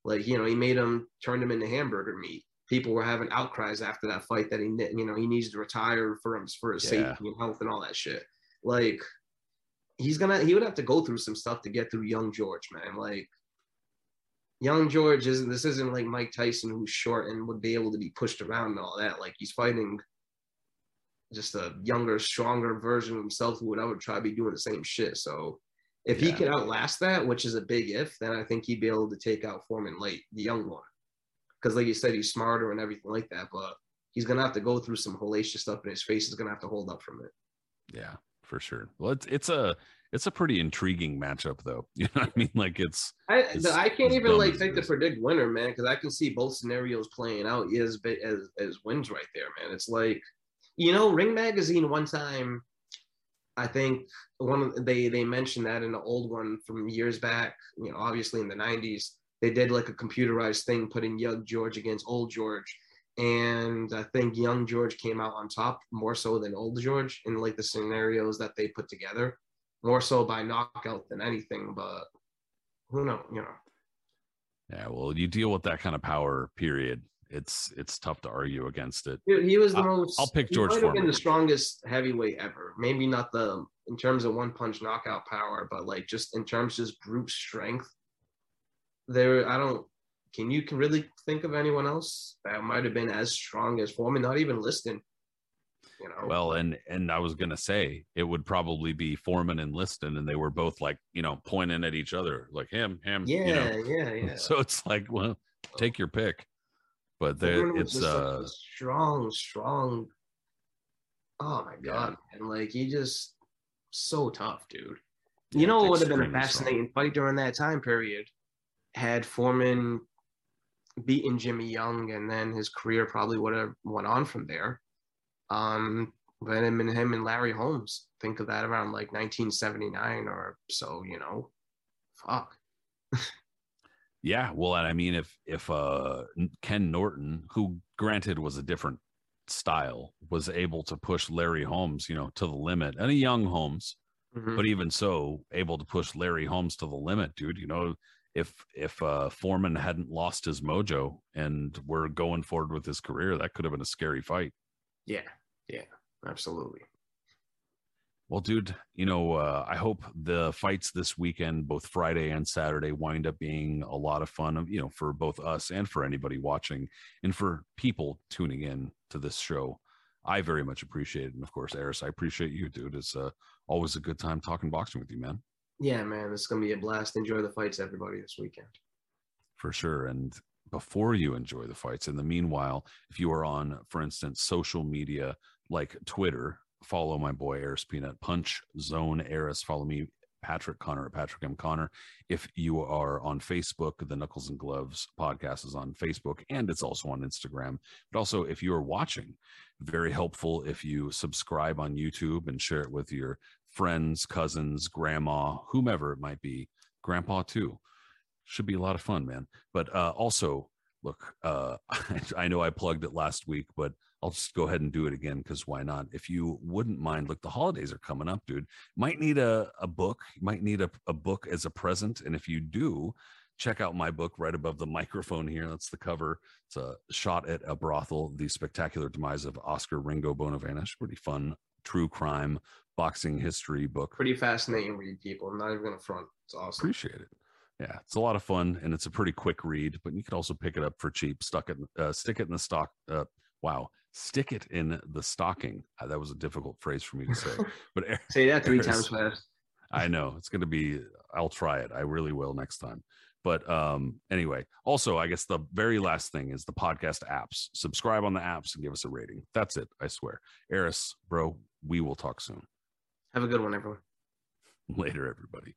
Like you know, he made him turned him into hamburger meat. People were having outcries after that fight that he, you know, he needs to retire for his for his Yeah. safety and health and all that shit. Like he's gonna, he would have to go through some stuff to get through young George, man. Like young George isn't. This isn't like Mike Tyson who's short and would be able to be pushed around and all that. Like he's fighting just a younger, stronger version of himself who would would try to be doing the same shit. So if he Yeah. could outlast that, which is a big if, then I think he'd be able to take out Foreman late, the young one. Because like you said, he's smarter and everything like that, but he's gonna have to go through some hellacious stuff and his face is gonna have to hold up from it. yeah, for sure. Well, it's it's a it's a pretty intriguing matchup though. You know what I mean? Like it's I, It's- I can't even like think to predict winner, man, because I can see both scenarios playing out as as as wins right there, man. It's like, you know, Ring Magazine one time, I think one of they they mentioned that in an old one from years back, you know, obviously in the '90s, they did like a computerized thing putting young George against old George, and I think young George came out on top more so than old George in like the scenarios that they put together, more so by knockout than anything, but who knows, you know. yeah. Well, you deal with that kind of power. Period. It's it's tough to argue against it. Dude, he was the I'll- most. I'll pick George have been Foreman. the strongest heavyweight ever. Maybe not the in terms of one punch knockout power, but like just in terms of just brute strength. There, I don't. Can you can really think of anyone else that might have been as strong as Foreman? Not even Liston. You know. Well, and and I was gonna say it would probably be Foreman and Liston, and they were both like you know pointing at each other, like him, him. yeah, You know? yeah, yeah. So it's like, well, take your pick. But there, it's uh, a strong, strong. Oh my god! And like he just so tough, dude. You yeah, know, it would have been a extremely strong. fascinating fight during that time period. Had Foreman beaten Jimmy Young, and then his career probably would have went on from there. Um, but him and him and Larry Holmes, think of that around like 1979 or so. You know, fuck. Yeah, well, and I mean, if if uh Ken Norton, who granted was a different style, was able to push Larry Holmes, you know, to the limit, and a young Holmes, Mhm. but even so, able to push Larry Holmes to the limit, dude. You know, if if uh, Foreman hadn't lost his mojo and we're going forward with his career, that could have been a scary fight. yeah, yeah, absolutely. Well, dude, you know, uh, I hope the fights this weekend, both Friday and Saturday, wind up being a lot of fun, you know, for both us and for anybody watching and for people tuning in to this show. I very much appreciate it. And of course, Aris, I appreciate you, dude. It's uh, always a good time talking boxing with you, man, Yeah, man, it's gonna be a blast. Enjoy the fights, everybody, this weekend. for sure. And before you enjoy the fights, in the meanwhile, if you are on, for instance, social media like Twitter, follow my boy Aris Pina, Punch Zone Aris, follow me Patrick Connor at Patrick M. Connor. If you are on Facebook, the Knuckles and Gloves podcast is on Facebook and it's also on Instagram. But also, if you are watching, very helpful if you subscribe on YouTube and share it with your friends, cousins, grandma, whomever it might be, grandpa too. Should be a lot of fun, man. But uh, also, look, uh, I know I plugged it last week, but I'll just go ahead and do it again because why not? If you wouldn't mind, look, the holidays are coming up, dude. Might need a, a book. You might need a, a book as a present. And if you do, check out my book right above the microphone here. That's the cover. It's a shot at a brothel, the spectacular demise of Oscar Ringo Bonavena. Pretty fun, true crime, boxing history book. Pretty fascinating read, people. I'm not even gonna front. It's awesome. Appreciate it. Yeah, it's a lot of fun and it's a pretty quick read, but you can also pick it up for cheap. Stuck it, uh, stick it in the stock. Uh, wow, stick it in the stocking. Uh, that was a difficult phrase for me to say, but Say that three times fast. I know it's going to be. I'll try it. I really will next time. But um, anyway, also, I guess the very last thing is the podcast apps. Subscribe on the apps and give us a rating. That's it. I swear. Aris, bro, we will talk soon. Have a good one, everyone. Later, everybody.